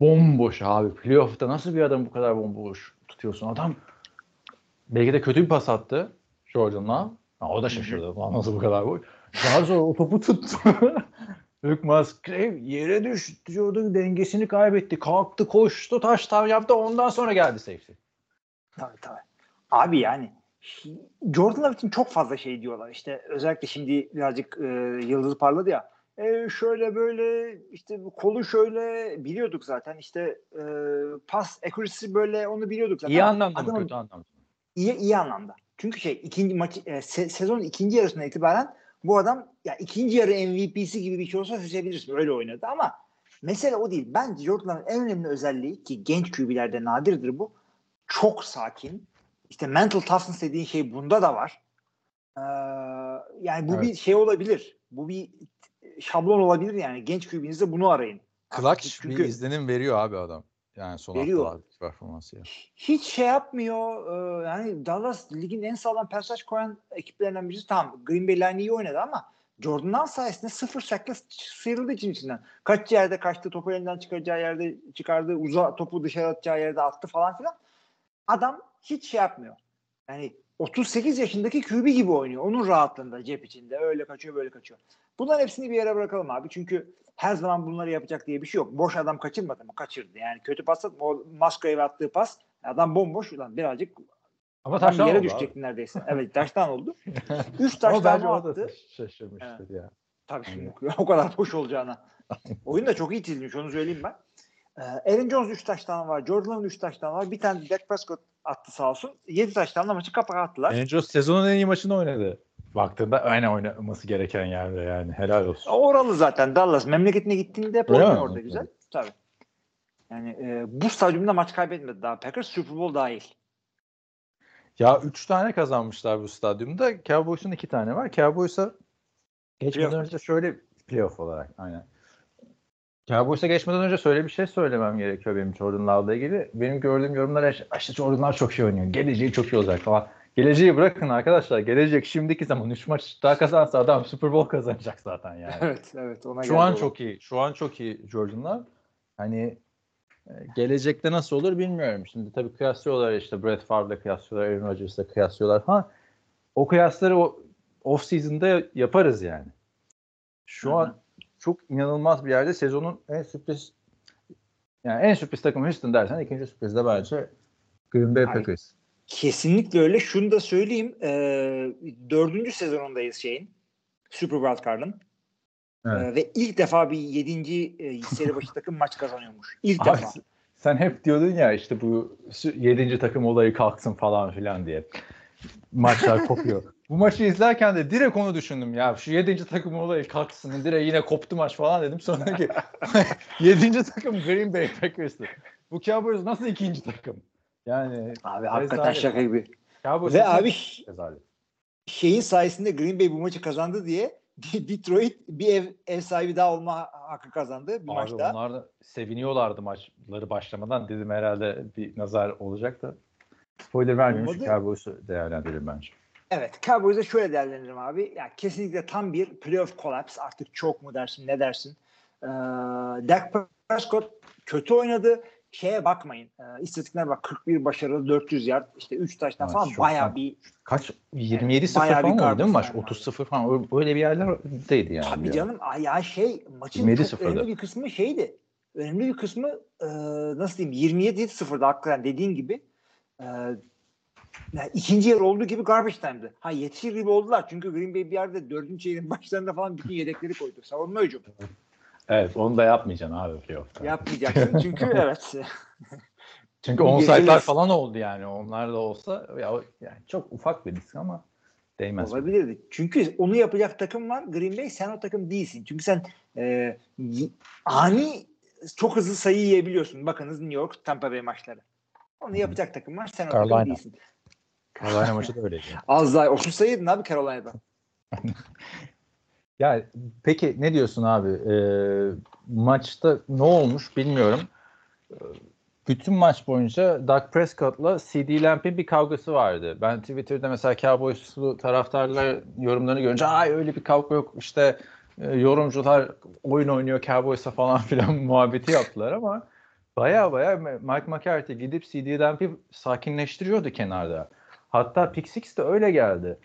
Bomboş abi. Playoff'ta nasıl bir adam bu kadar bomboş tutuyorsun? Adam belki de kötü bir pas attı Jordan'la. O da şaşırdı. Nasıl bu kadar boş? Daha sonra o topu tuttu. Luke Musgrave yere düştü. Jordan dengesini kaybetti. Kalktı, koştu, taş tav yaptı. Ondan sonra geldi safety. Tabii tabii. Abi yani Jordan Love için çok fazla şey diyorlar. İşte özellikle şimdi birazcık e, yıldızı parladı ya. E, şöyle böyle işte kolu şöyle biliyorduk zaten. İşte e, pas accuracy böyle onu biliyorduk zaten. İyi anlamda mı Adamın- kötü anlamda? mı? İyi, iyi anlamda. Çünkü şey ikinci maçı e, se- sezonun ikinci yarısına itibaren bu adam ya ikinci yarı MVP'si gibi bir şey olsa seçebilirsin. Öyle oynadı ama mesele o değil. Bence Jordan'ın en önemli özelliği ki genç QB'lerde nadirdir bu. Çok sakin. İşte mental toughness dediğin şey bunda da var. Ee, yani bu Evet. bir şey olabilir. Bu bir şablon olabilir yani. Genç QB'nizde bunu arayın. Clutch Çünkü- bir izlenim veriyor abi adam. Yani son Veriyor. haftalardaki performansı. ya. hiç şey yapmıyor. Ee, yani Dallas ligin en sağlam pasaj koyan ekiplerinden birisi. Tamam Green Bay line iyi oynadı ama Jordan'dan sayesinde sıfır sackla sıyrıldı için içinden. Kaç yerde kaçtı, topu elinden çıkaracağı yerde çıkardı, uza topu dışarı atacağı yerde attı falan filan. Adam hiç şey yapmıyor. Yani 38 yaşındaki QB gibi oynuyor. Onun rahatlığında cep içinde. Öyle kaçıyor böyle kaçıyor. Bunların hepsini bir yere bırakalım abi. Çünkü her zaman bunları yapacak diye bir şey yok. Boş adam kaçırmadı mı? Kaçırdı. Yani kötü pas atma. O Musgrave attığı pas adam bomboş. Ulan birazcık Ama taştan yere oldu düşecekti neredeyse. Evet taştan oldu. Üç taştan attı. şaşırmıştır ya. Tabii şimdi o kadar boş olacağına. Oyun da çok iyi çizilmiş onu söyleyeyim ben. Ee, Aaron Jones 3 taştan var. Jordan'ın 3 taştan var. Bir tane Dak Prescott attı sağ olsun. 7 taştanla maçı kapattılar. Andrews sezonun en iyi maçını oynadı. Baktığında aynen oynaması gereken yerde yani. Helal olsun. Oralı zaten Dallas. Memleketine gittiğinde hep oynuyor mi? orada güzel. Tabii. Yani e, bu stadyumda maç kaybetmedi daha Packers. Super Bowl dahil. Ya 3 tane kazanmışlar bu stadyumda. Cowboys'un 2 tane var. Cowboys'a geçmeden Playoff önce şöyle playoff olarak aynen. Cowboys'a geçmeden önce şöyle bir şey söylemem gerekiyor benim Jordan Love'la ilgili. Benim gördüğüm yorumlar "İşte- işte Jordan Love çok iyi oynuyor. Geleceği çok iyi olacak falan. Geleceği bırakın arkadaşlar. Gelecek şimdiki zaman 3 maç daha kazansa adam Super Bowl kazanacak zaten yani. Evet evet ona Şu an o. çok iyi. Şu an çok iyi Jordan Love. Hani e, gelecekte nasıl olur bilmiyorum. Şimdi tabii kıyaslıyorlar işte Brett Favre'la kıyaslıyorlar, Aaron Rodgers'la kıyaslıyorlar falan. O kıyasları o off season'da yaparız yani. Şu Hı hı. an çok inanılmaz bir yerde sezonun en sürpriz yani en sürpriz takımı Houston dersen ikinci sürpriz de bence Green Bay Ay, Packers. Kesinlikle öyle. Şunu da söyleyeyim. E, dördüncü sezonundayız şeyin. Super Wild Card'ın. Evet. E, ve ilk defa bir yedinci e, seri başı takım maç kazanıyormuş. İlk Abi, defa. sen hep diyordun ya işte bu yedinci takım olayı kalksın falan filan diye. Maçlar kopuyor. Bu maçı izlerken de direkt onu düşündüm ya. Şu yedinci takım olayı kalksın. Direkt yine koptu maç falan dedim. Sonraki yedinci takım Green Bay Packers'tı. Bu Cowboys nasıl ikinci takım? Yani Abi hakikaten rezalet. şaka gibi. Cowboys Ve abi rezalet? şeyin sayesinde Green Bay bu maçı kazandı diye Detroit bir ev, ev sahibi daha olma hakkı kazandı bu Abi maçta. onlar da seviniyorlardı maçları başlamadan. Dedim herhalde bir nazar olacak da. Spoiler vermiyormuş. Olmadı. Cowboys'u değerlendirelim bence. Evet Cowboys'a şöyle değerlendiririm abi. Ya kesinlikle tam bir playoff collapse. Artık çok mu dersin ne dersin? Ee, Dak Prescott kötü oynadı. Şeye bakmayın. E, istatistikler bak 41 başarılı 400 yard işte 3 taştan Evet, falan fena. bir Kaç? 27-0 bayağı bir falan oldu değil mi maç? garbage 30-0 falan öyle bir yerlerdeydi yani. Tabii canım ya şey maçın 27 çok sıfırda. önemli bir kısmı şeydi. Önemli bir kısmı e, nasıl diyeyim 27-0'da hakikaten dediğin gibi e, yani ikinci yarı olduğu gibi garbage time'dı. Ha yetişir gibi oldular çünkü Green Bay bir yerde dördüncü çeyreğin başlarında falan bütün yedekleri koydu. Savunma hücum. Evet onu da yapmayacaksın abi playoff'ta. Yapmayacaksın çünkü evet. Çünkü Bir onsite'lar falan oldu yani. Onlar da olsa ya, yani çok ufak bir risk ama Değmez. Olabilirdi. Çünkü onu yapacak takım var. Green Bay sen o takım değilsin. Çünkü sen e, ani çok hızlı sayı yiyebiliyorsun. Bakınız New York Tampa Bay maçları. Onu yapacak takım var. Sen o Carolina. takım değilsin. Carolina maçı da öyleydi. Az daha 30 sayı yedin abi Carolina'da. Ya peki ne diyorsun abi? Ee, maçta ne olmuş bilmiyorum. Ee, Bütün maç boyunca Dak Prescott'la CD Lamp'in bir kavgası vardı. Ben Twitter'da mesela Cowboys'lu taraftarlar yorumlarını görünce ay öyle bir kavga yok işte e, yorumcular oyun oynuyor Cowboys'a falan filan muhabbeti yaptılar ama baya baya Mike McCarthy gidip CD Lamp'i sakinleştiriyordu kenarda. Hatta Pick de öyle geldi.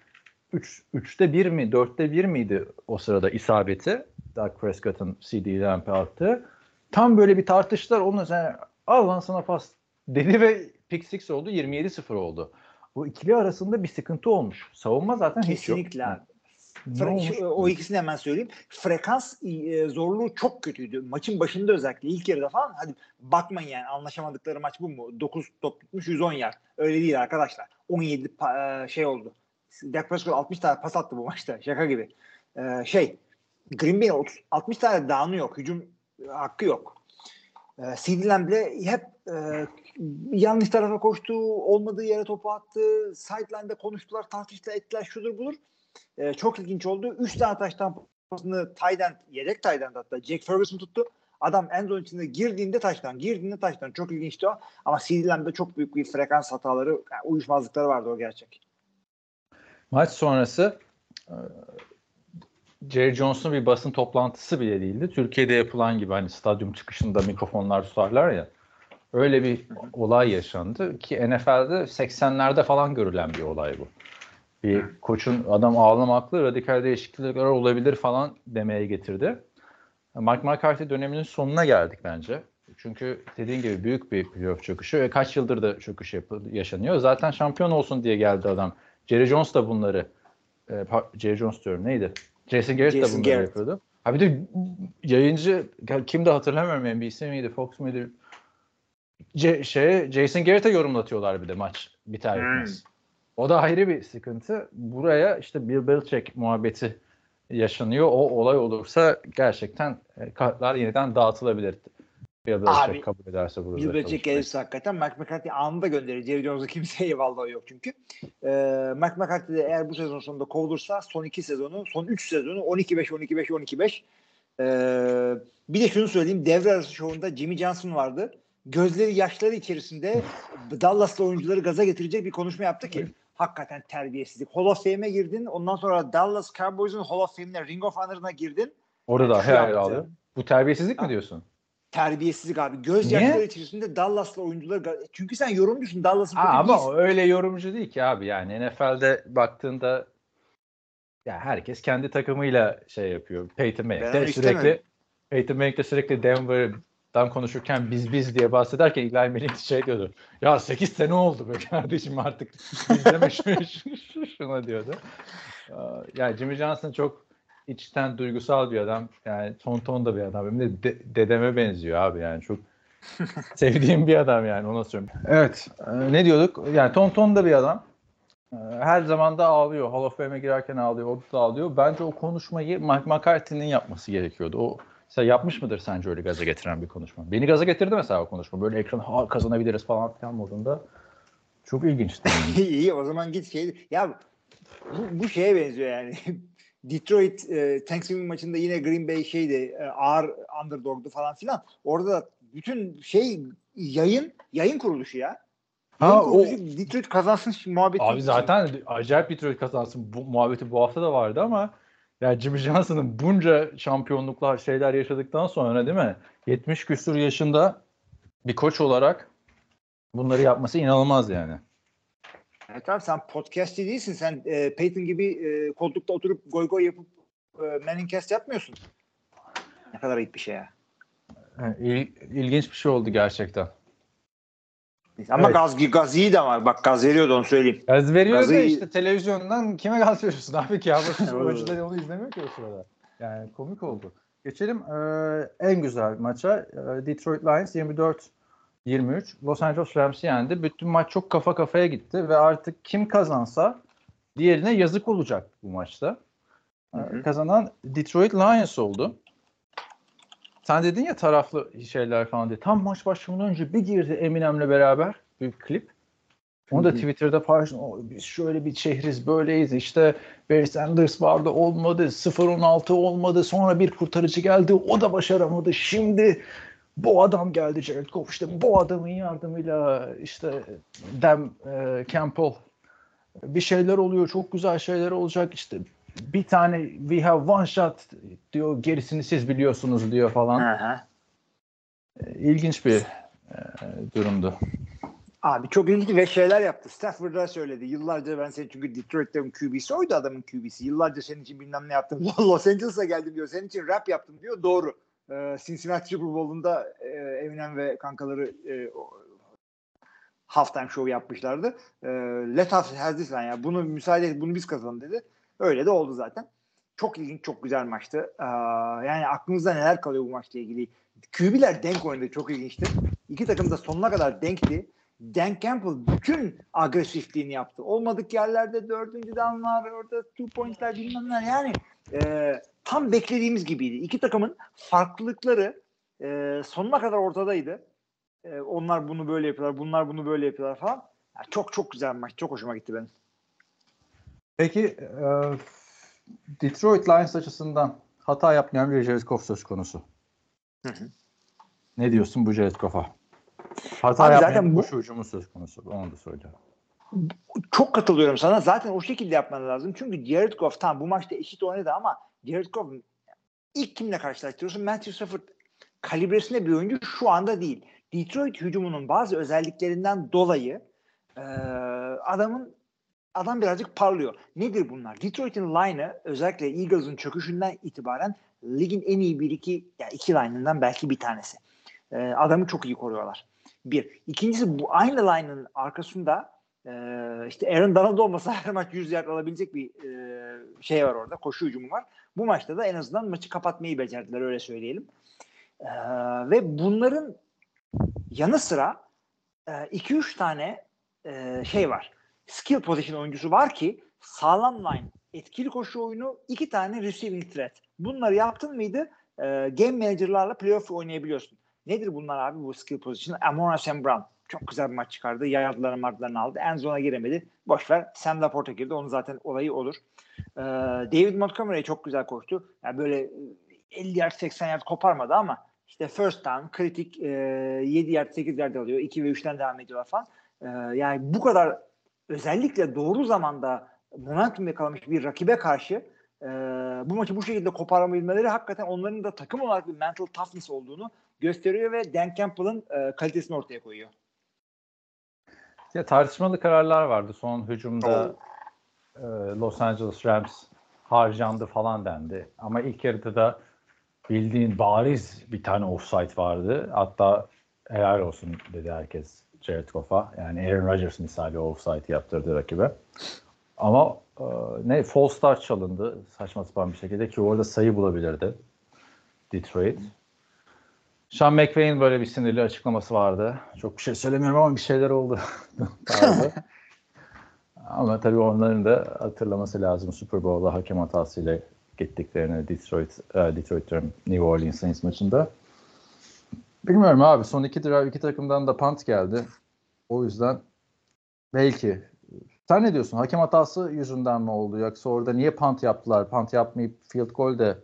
3 3'te 1 mi 4'te 1 miydi o sırada isabeti Dak Prescott'ın CD Lamp'e attığı. Tam böyle bir tartıştılar. Onun üzerine al lan sana pas dedi ve pick six oldu 27-0 oldu. Bu ikili arasında bir sıkıntı olmuş. Savunma zaten hiç yok. Kesinlikle abi. Ne Fre- o ikisini hemen söyleyeyim. Frekans e, zorluğu çok kötüydü. Maçın başında özellikle ilk yarıda falan. Hadi bakmayın yani anlaşamadıkları maç bu mu? 9 top tutmuş 110 yer. Öyle değil arkadaşlar. 17 pa- e, şey oldu. Dak Prescott 60 tane pas attı bu maçta. Şaka gibi. E, şey Green Bay'in 30 60 tane down'u yok. Hücum hakkı yok. E, CD Lamb bile hep e, yanlış tarafa koştu. Olmadığı yere topu attı. Sideline'da konuştular, tartıştılar, ettiler, şudur budur. E, çok ilginç oldu. 3 tane taştan pasını Tayden, yedek Tayden hatta Jack Ferguson tuttu. Adam en zone içinde girdiğinde taştan, girdiğinde taştan. Çok ilginçti o. Ama CD çok büyük bir frekans hataları, yani uyuşmazlıkları vardı o gerçek. Maç sonrası e, Jerry Jones'un bir basın toplantısı bile değildi. Türkiye'de yapılan gibi hani stadyum çıkışında mikrofonlar tutarlar ya. Öyle bir olay yaşandı ki NFL'de 80'lerde falan görülen bir olay bu. Bir koçun adam ağlamaklı radikal değişiklikler olabilir falan demeye getirdi. Mike McCarthy döneminin sonuna geldik bence. Çünkü dediğin gibi büyük bir playoff çöküşü ve kaç yıldır da çöküş yaşanıyor. Zaten şampiyon olsun diye geldi adam. Jerry Jones da bunları e, Jerry Jones diyorum neydi? Jason Garrett Jason da bunları Garrett. yapıyordu. Ha bir de yayıncı kim de hatırlamıyorum NBC miydi Fox muydu? C- şey, Jason Garrett'e yorumlatıyorlar bir de maç biter bitmez. O da ayrı bir sıkıntı. Buraya işte Bill Belichick muhabbeti yaşanıyor. O olay olursa gerçekten e, kartlar yeniden dağıtılabilir. Bill Belichick Abi, kabul ederse burada. Belichick çalışmayı. gelirse hakikaten Mike McCarthy anında gönderir. Jerry Jones'a kimseye vallahi yok çünkü. Ee, Mike McCarthy de eğer bu sezon sonunda kovulursa son iki sezonu, son üç sezonu 12-5, 12-5, 12-5. Ee, bir de şunu söyleyeyim. Devre arası şovunda Jimmy Johnson vardı. Gözleri yaşları içerisinde Dallas'lı oyuncuları gaza getirecek bir konuşma yaptı ki hakikaten terbiyesizlik. Hall of Fame'e girdin. Ondan sonra Dallas Cowboys'un Hall of Fame'ine Ring of Honor'ına girdin. Orada da hayal yaptı. alıyor. Bu terbiyesizlik mi Ha. diyorsun? Terbiyesizlik abi. Göz yaşları içerisinde Dallas'lı oyuncuları ga- çünkü sen yorumcusun Dallas'ın Aa, ama değilsin. öyle yorumcu değil ki abi yani NFL'de baktığında ya herkes kendi takımıyla şey yapıyor. Peyton Manning de sürekli. Peyton Manning de sürekli Denver'dan konuşurken biz biz diye bahsederken Eli Manning şey diyordu. Ya 8 sene oldu be kardeşim artık izleme şunu diyordu. Yani Jimmy Johnson çok içten duygusal bir adam. Yani ton ton da bir adam. Benim de, de- dedeme benziyor abi yani çok sevdiğim bir adam yani ona söyleyeyim. Evet. e, ne diyorduk? Yani ton ton da bir adam. E, Her zaman da ağlıyor. Hall of Fame'e girerken ağlıyor. Orada da ağlıyor. Bence o konuşmayı Mike McCarthy'nin yapması gerekiyordu. O mesela yapmış mıdır sence öyle gaza getiren bir konuşma? Beni gaza getirdi mesela o konuşma. Böyle ekran ha, kazanabiliriz falan filan modunda. Çok ilginçti. İyi o zaman git şey ya bu, bu şeye benziyor yani. Detroit e, Thanksgiving maçında yine Green Bay şeydi e, ağır underdog'du falan filan. Orada da bütün şey yayın yayın kuruluşu ya. Ha, o- Detroit kazansın muhabbeti. Abi zaten acayip Detroit kazansın bu muhabbeti bu hafta da vardı ama ya Jimmy Johnson'ın bunca şampiyonluklar şeyler yaşadıktan sonra değil mi? 70 küsur yaşında bir koç olarak bunları yapması inanılmaz yani. Evet abi sen podcastçi değilsin. Sen e, Peyton gibi e, koltukta oturup goy goy yapıp e, Manningcast yapmıyorsun. Ne kadar ayıp bir şey ya. İl- ilginç bir şey oldu gerçekten. Ama Evet. gaz, gaz iyi de ama bak gaz veriyordu onu söyleyeyim. Gaz veriyor Gazı- da işte televizyondan kime gaz veriyorsun abi ki? Oyuncular onu izlemiyor ki o sırada. Yani komik oldu. Geçelim eee, en güzel maça. Eee, Detroit Lions 24-23 Los Angeles Rams'i yendi. Bütün maç çok kafa kafaya gitti ve artık kim kazansa diğerine yazık olacak bu maçta. Hı hı. Kazanan Detroit Lions oldu. Sen dedin ya taraflı şeyler falan diye. Tam maç başlamadan önce bir girdi Eminem'le beraber bir klip. Onu da. Twitter'da paylaştım. "O, Biz şöyle bir şehriz böyleyiz işte Barry Sanders vardı olmadı 0-16 olmadı sonra bir kurtarıcı geldi o da başaramadı şimdi bu adam geldi Jared Goff işte bu adamın yardımıyla işte Dem e, Campbell bir şeyler oluyor çok güzel şeyler olacak işte bir tane we have one shot diyor gerisini siz biliyorsunuz diyor falan. Hı. E, İlginç bir e, durumdu. Abi çok ilginç ve şeyler yaptı. Stafford'a söyledi. Yıllarca ben senin çünkü Detroit'te QB'si oydu adamın QB'si. Yıllarca senin için bilmem ne yaptım. Los Angeles'a geldim diyor. Senin için rap yaptım diyor. Doğru. Ee, Cincinnati Super Bowl'unda e, Eminem ve kankaları e, halftime show yapmışlardı. E, let us have this one ya. Bunu müsaade et, bunu biz kazanalım dedi. Öyle de oldu zaten. Çok ilginç, çok güzel maçtı. Ee, yani aklımızda neler kalıyor bu maçla ilgili. QB'ler denk oynadı. Çok ilginçti. İki takım da sonuna kadar denkti. Dan Campbell bütün agresifliğini yaptı. Olmadık yerlerde dördüncü downlar, orada two pointler bilmem ne. Yani e, tam beklediğimiz gibiydi. İki takımın farklılıkları e, sonuna kadar ortadaydı. E, onlar bunu böyle yapıyorlar, bunlar bunu böyle yapıyorlar falan. Yani çok çok güzel maç. Çok hoşuma gitti benim. Peki e, Detroit Lions açısından hata yapmayan bir Jared Goff söz konusu. Hı hı. Ne diyorsun bu Jared Goff'a? Hata Abi zaten bu hücumu söz konusu. Onu da söyle. Çok katılıyorum sana. Zaten o şekilde yapman lazım. Çünkü Jared Goff tamam bu maçta eşit oynadı ama Jared Goff ilk kimle karşılaştırıyorsun? Matthew Stafford kalibresinde bir oyuncu şu anda değil. Detroit hücumunun bazı özelliklerinden dolayı e, adamın adam birazcık parlıyor. Nedir bunlar? Detroit'in line'ı özellikle Eagles'ın çöküşünden itibaren ligin en iyi bir iki yani iki line'ından belki bir tanesi. E, adamı çok iyi koruyorlar. Bir. İkincisi bu aynı line'ın arkasında e, işte Aaron Donald olmasa her maç 100 yard alabilecek bir e, şey var orada. Koşu hücumu var. Bu maçta da en azından maçı kapatmayı becerdiler öyle söyleyelim. E, ve bunların yanı sıra 2-3 tane e, şey var. Skill position oyuncusu var ki sağlam line, etkili koşu oyunu, iki tane receiving threat. Bunları yaptın mıydı e, game manager'larla playoff oynayabiliyorsun. Nedir bunlar abi bu skill position? Amon Sam Brown. Çok güzel bir maç çıkardı. Yardlarını martlarını aldı. En zona giremedi. Boş ver. Sam Laporta girdi. Onun zaten olayı olur. Ee, David Montgomery çok güzel koştu. Yani böyle e, 50 yard 80 yard koparmadı ama işte first down kritik e, 7 yard 8 yard alıyor. 2 ve 3'ten devam ediyorlar falan. Ee, yani bu kadar özellikle doğru zamanda momentum yakalamış bir rakibe karşı e, bu maçı bu şekilde koparabilmeleri hakikaten onların da takım olarak bir mental toughness olduğunu gösteriyor ve Dan Campbell'ın e, kalitesini ortaya koyuyor. Ya tartışmalı kararlar vardı son hücumda. e, Los Angeles Rams harcandı falan dendi. Ama ilk yarıda da bildiğin bariz bir tane offside vardı. Hatta helal olsun dedi herkes Jared Goff'a. Yani Aaron Rodgers misali offside yaptırdı rakibe. Ama e, ne false start çalındı saçma sapan bir şekilde ki orada sayı bulabilirdi Detroit. Sean McVay'in böyle bir sinirli açıklaması vardı. Çok bir şey söylemiyorum ama bir şeyler oldu. ama tabii onların da hatırlaması lazım Super Bowl'da hakem hatasıyla gittiklerini Detroit, e, Detroit diyorum, New Orleans Saints maçında. Bilmiyorum abi son iki drive iki takımdan da punt geldi. O yüzden belki sen ne diyorsun? Hakem hatası yüzünden mi oldu? Yoksa orada niye punt yaptılar? Punt yapmayıp field goal de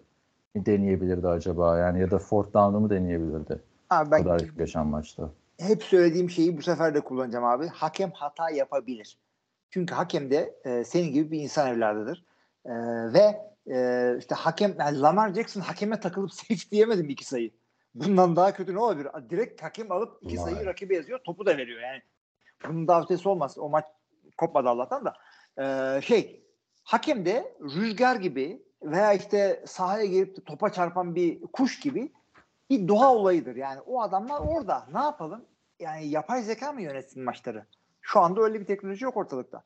deneyebilirdi acaba? Yani ya da fourth down'ı mı deneyebilirdi? Abi Bu kadar ben geçen maçta. hep söylediğim şeyi bu sefer de kullanacağım abi. Hakem hata yapabilir. Çünkü hakem de e, senin gibi bir insan evladıdır. E, ve e, işte hakem yani Lamar Jackson hakeme takılıp safe diyemedim iki sayı. Bundan daha kötü ne olabilir? Direkt hakem alıp iki Vay. sayı rakibe yazıyor. Topu da veriyor yani. Bunun daha ötesi olmaz. O maç kopmadı Allah'tan da. E, şey hakem de rüzgar gibi veya işte sahaya de topa çarpan bir kuş gibi bir doğa olayıdır. Yani o adamlar orada. Ne yapalım? Yani yapay zeka mı yönetsin maçları? Şu anda öyle bir teknoloji yok ortalıkta.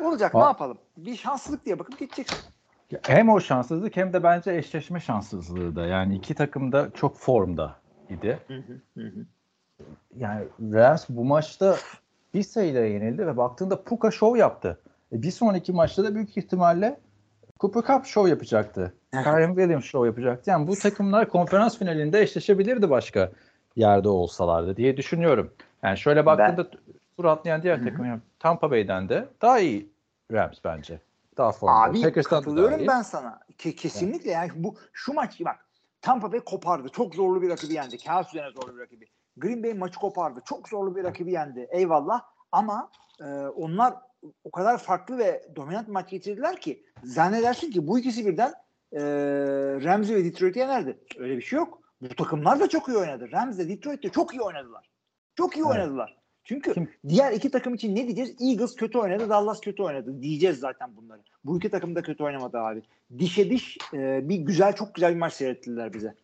Olacak ne Ha. yapalım? Bir şanslılık diye bakıp geçeceksin. Ya Hem o şanssızlık hem de bence eşleşme şanssızlığı da. Yani iki takım da çok formda idi. Yani Rams bu maçta bir sayıyla yenildi ve baktığında Puka şov yaptı. E, bir sonraki maçta da büyük ihtimalle Cooper Cup show yapacaktı. Kyron Williams show yapacaktı. Yani bu takımlar konferans finalinde eşleşebilirdi başka yerde olsalardı diye düşünüyorum. Yani şöyle baktığında tur atlayan diğer takım yani Tampa Bay'den de daha iyi Rams bence. Daha formda. Abi Packers'tan katılıyorum ben sana. Ke- kesinlikle yani bu şu maç bak Tampa Bay kopardı. Çok zorlu bir rakibi yendi. Kağıt üzerine zorlu bir rakibi. Green Bay maçı kopardı. Çok zorlu bir rakibi yendi. Eyvallah. Ama e, onlar o kadar farklı ve dominant maç geçirdiler ki zannedersin ki bu ikisi birden e, Ramsey ve Detroit'i yenerdi. Öyle bir şey yok. Bu takımlar da çok iyi oynadı. Rams de Detroit de çok iyi oynadılar. Çok iyi Evet. oynadılar. Çünkü Kim- diğer iki takım için ne diyeceğiz? Eagles kötü oynadı, Dallas kötü oynadı. Diyeceğiz zaten bunları. Bu iki takım da kötü oynamadı abi. Dişe diş e, bir güzel, çok güzel bir maç seyrettirdiler bize.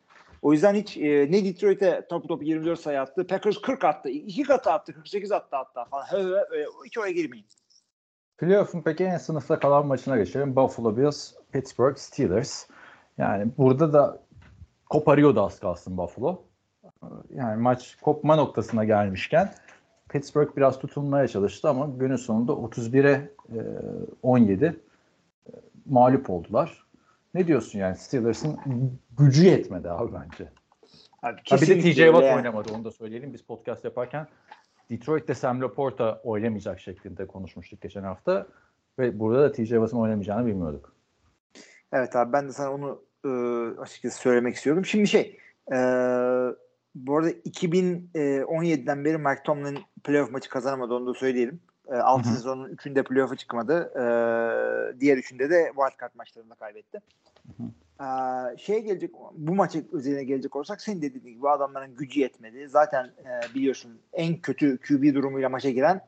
O yüzden hiç e, ne Detroit'e topu topu 24 sayı attı. Packers 40 attı. iki katı attı. 48 attı hatta falan. Hiç oraya girmeyin. Playoff'un peki en sınıfta kalan maçına geçelim. Buffalo Bills, Pittsburgh Steelers. Yani burada da koparıyordu az kalsın Buffalo. Yani maç kopma noktasına gelmişken Pittsburgh biraz tutunmaya çalıştı ama günün sonunda 31'e e, 17 e, mağlup oldular. Ne diyorsun yani Steelers'ın gücü yetmedi abi bence. Abi, Ha bir de TJ Watt yani. oynamadı onu da söyleyelim. Biz podcast yaparken Detroit'te Sam Laporta oynamayacak şeklinde konuşmuştuk geçen hafta. Ve burada da TJ Watt'ın oynamayacağını bilmiyorduk. Evet abi ben de sana onu e, açıkçası söylemek istiyordum. Şimdi şey e, bu arada 2017'den beri Mike Tomlin playoff maçı kazanamadı onu da söyleyelim. E, 6 Hı hı. sezonun 3'ünde playoff'a çıkmadı. E, diğer 3'ünde de wildcard maçlarında kaybetti. E, şeye gelecek bu maçı özeline gelecek olursak senin dediğin gibi adamların gücü yetmedi. Zaten e, biliyorsun en kötü QB durumuyla maça giren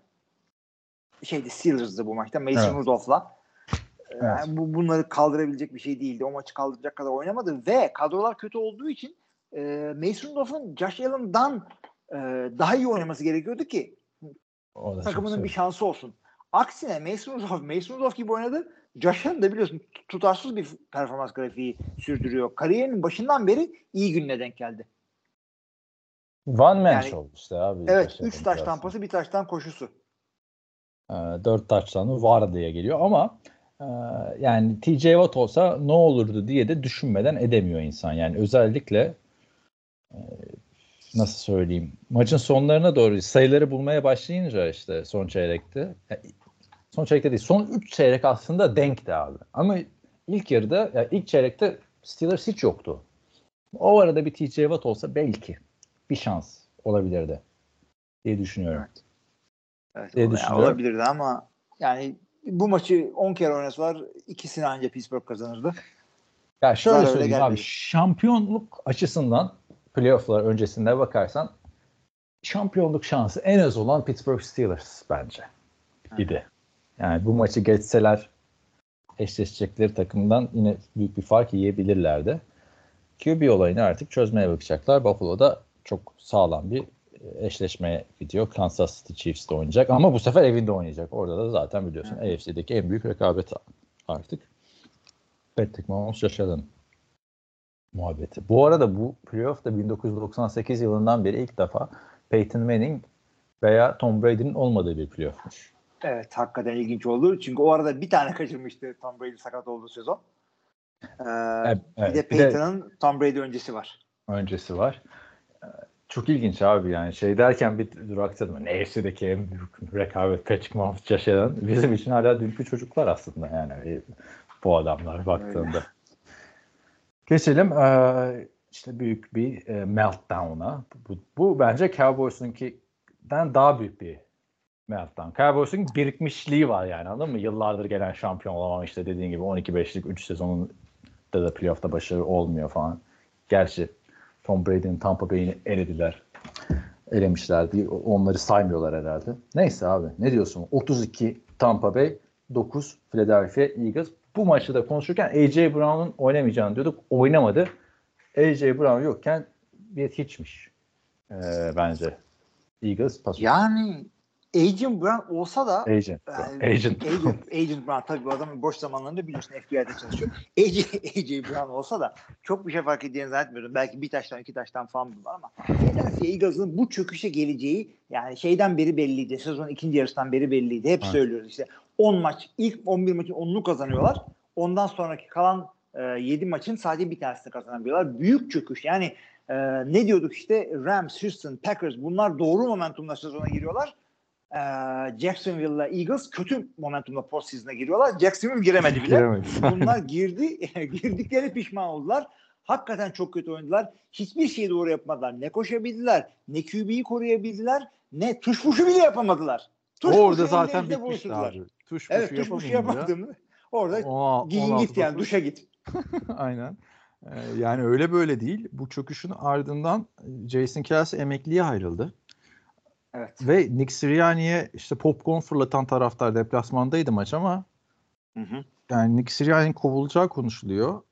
şeydi Steelers'dı bu maçta. Mason Evet. Rudolph'la. Evet. Yani bu bunları kaldırabilecek bir şey değildi. O maçı kaldıracak kadar oynamadı ve kadrolar kötü olduğu için e, Mason Rudolph'un Josh Allen'dan e, daha iyi oynaması gerekiyordu ki takımının bir şansı olsun. Aksine Mason Rudolph, Mason Rudolph gibi oynadı. Josh Allen da biliyorsun tut- tutarsız bir performans grafiği sürdürüyor. Kariyerinin başından beri iyi gününe denk geldi. One man Yani- show işte abi. Evet, 3 taş tampası, bir taştan koşusu. Ee, dört taçtanı var diye geliyor ama e, yani TJ Watt olsa ne olurdu diye de düşünmeden edemiyor insan. Yani özellikle e, nasıl söyleyeyim maçın sonlarına doğru sayıları bulmaya başlayınca işte son çeyrekte ya, son çeyrekte değil son 3 çeyrek aslında denkti abi. Ama ilk yarıda ya ilk çeyrekte Steelers hiç yoktu. O arada bir TJ Watt olsa belki bir şans olabilirdi diye düşünüyorum. Evet, diye o- yani düşünüyorum. olabilirdi ama yani bu maçı 10 kere oynasalar ikisini anca Pittsburgh kazanırdı. Ya şöyle Zaten öyle söyleyeyim abi şampiyonluk açısından playofflar öncesinde bakarsan şampiyonluk şansı en az olan Pittsburgh Steelers bence idi. Yani bu maçı geçseler eşleşecekleri takımdan yine büyük bir fark yiyebilirlerdi. QB olayını artık çözmeye bakacaklar. Buffalo'da çok sağlam bir e, eşleşmeye gidiyor. Kansas City Chiefs de oynayacak ama bu sefer evinde oynayacak. Orada da zaten biliyorsun AFC'deki en büyük rekabet artık. Patrick Mahomes Allen muhabbeti. Bu arada bu playoff'ta 1998 yılından beri ilk defa Peyton Manning veya Tom Brady'nin olmadığı bir playoff'muş. Evet hakikaten ilginç oldu. Çünkü o arada bir tane kaçırmıştı Tom Brady sakat olduğu sezon. Ee, Evet, de bir de- Peyton'ın Tom Brady öncesi var. öncesi var. Ee, Çok ilginç abi yani şey derken bir duraksadım. AFC'deki en büyük rekabet Patrick Mahomes Josh Allen. Bizim için hala dünkü çocuklar aslında yani e, bu adamlar baktığında. Geçelim ee, işte büyük bir e, meltdown'a. Bu, bu bence Cowboys'unkinden daha büyük bir meltdown. Cowboys'un birikmişliği var yani anladın mı? Yıllardır gelen şampiyon olamam işte dediğin gibi 12-5'lik 3 sezonun da da playoff'ta başarı olmuyor falan. Gerçi Tom Brady'nin Tampa Bay'ini elediler. Elemişlerdi. Onları saymıyorlar herhalde. Neyse abi ne diyorsun? 32 Tampa Bay, 9 Philadelphia Eagles. Bu maçı da konuşurken AJ Brown'un oynamayacağını diyorduk. Oynamadı. AJ Brown yokken bir hiçmiş. Ee, bence. Eagles pas. Yani Agent Brown olsa da Agent. Yani Agent. Agent, Agent Brown tabii bu adam boş zamanlarında biliyorsun FBI'de çalışıyor. AJ, AJ Brown olsa da çok bir şey fark edeceğini zannetmiyorum. Belki bir taştan iki taştan falan bunlar ama Philadelphia Eagles'ın bu çöküşe geleceği yani şeyden beri belliydi. Sezonun ikinci yarısından beri belliydi. Hep Evet. söylüyoruz işte. 10 maç ilk 11 maçın 10'unu kazanıyorlar. Ondan sonraki kalan e, 7 maçın sadece bir tanesini kazanabiliyorlar. Büyük çöküş. Yani e, ne diyorduk işte Rams, Houston, Packers bunlar doğru momentumla sezona giriyorlar. E, Jacksonville'la Eagles kötü momentumla postseason'a giriyorlar. Jacksonville giremedi bile. Giremedi. Bunlar girdi, girdikleri pişman oldular. Hakikaten çok kötü oynadılar. Hiçbir şeyi doğru yapmadılar. Ne koşabildiler, ne QB'yi koruyabildiler, ne tuş puşu bile yapamadılar. Tuş Orada zaten bitmişti abi. Tuş Evet tuş puşu yapamadığını orada Ona- giyin 16 git yani duşa git. Aynen. Ee, yani öyle böyle değil. Bu çöküşün ardından Jason Kelsey emekliye ayrıldı. Evet. Ve Nick Sirianni'ye işte popcorn fırlatan taraftar deplasmandaydı maç ama Hı hı. yani Nick Sirianni'nin kovulacağı konuşuluyor.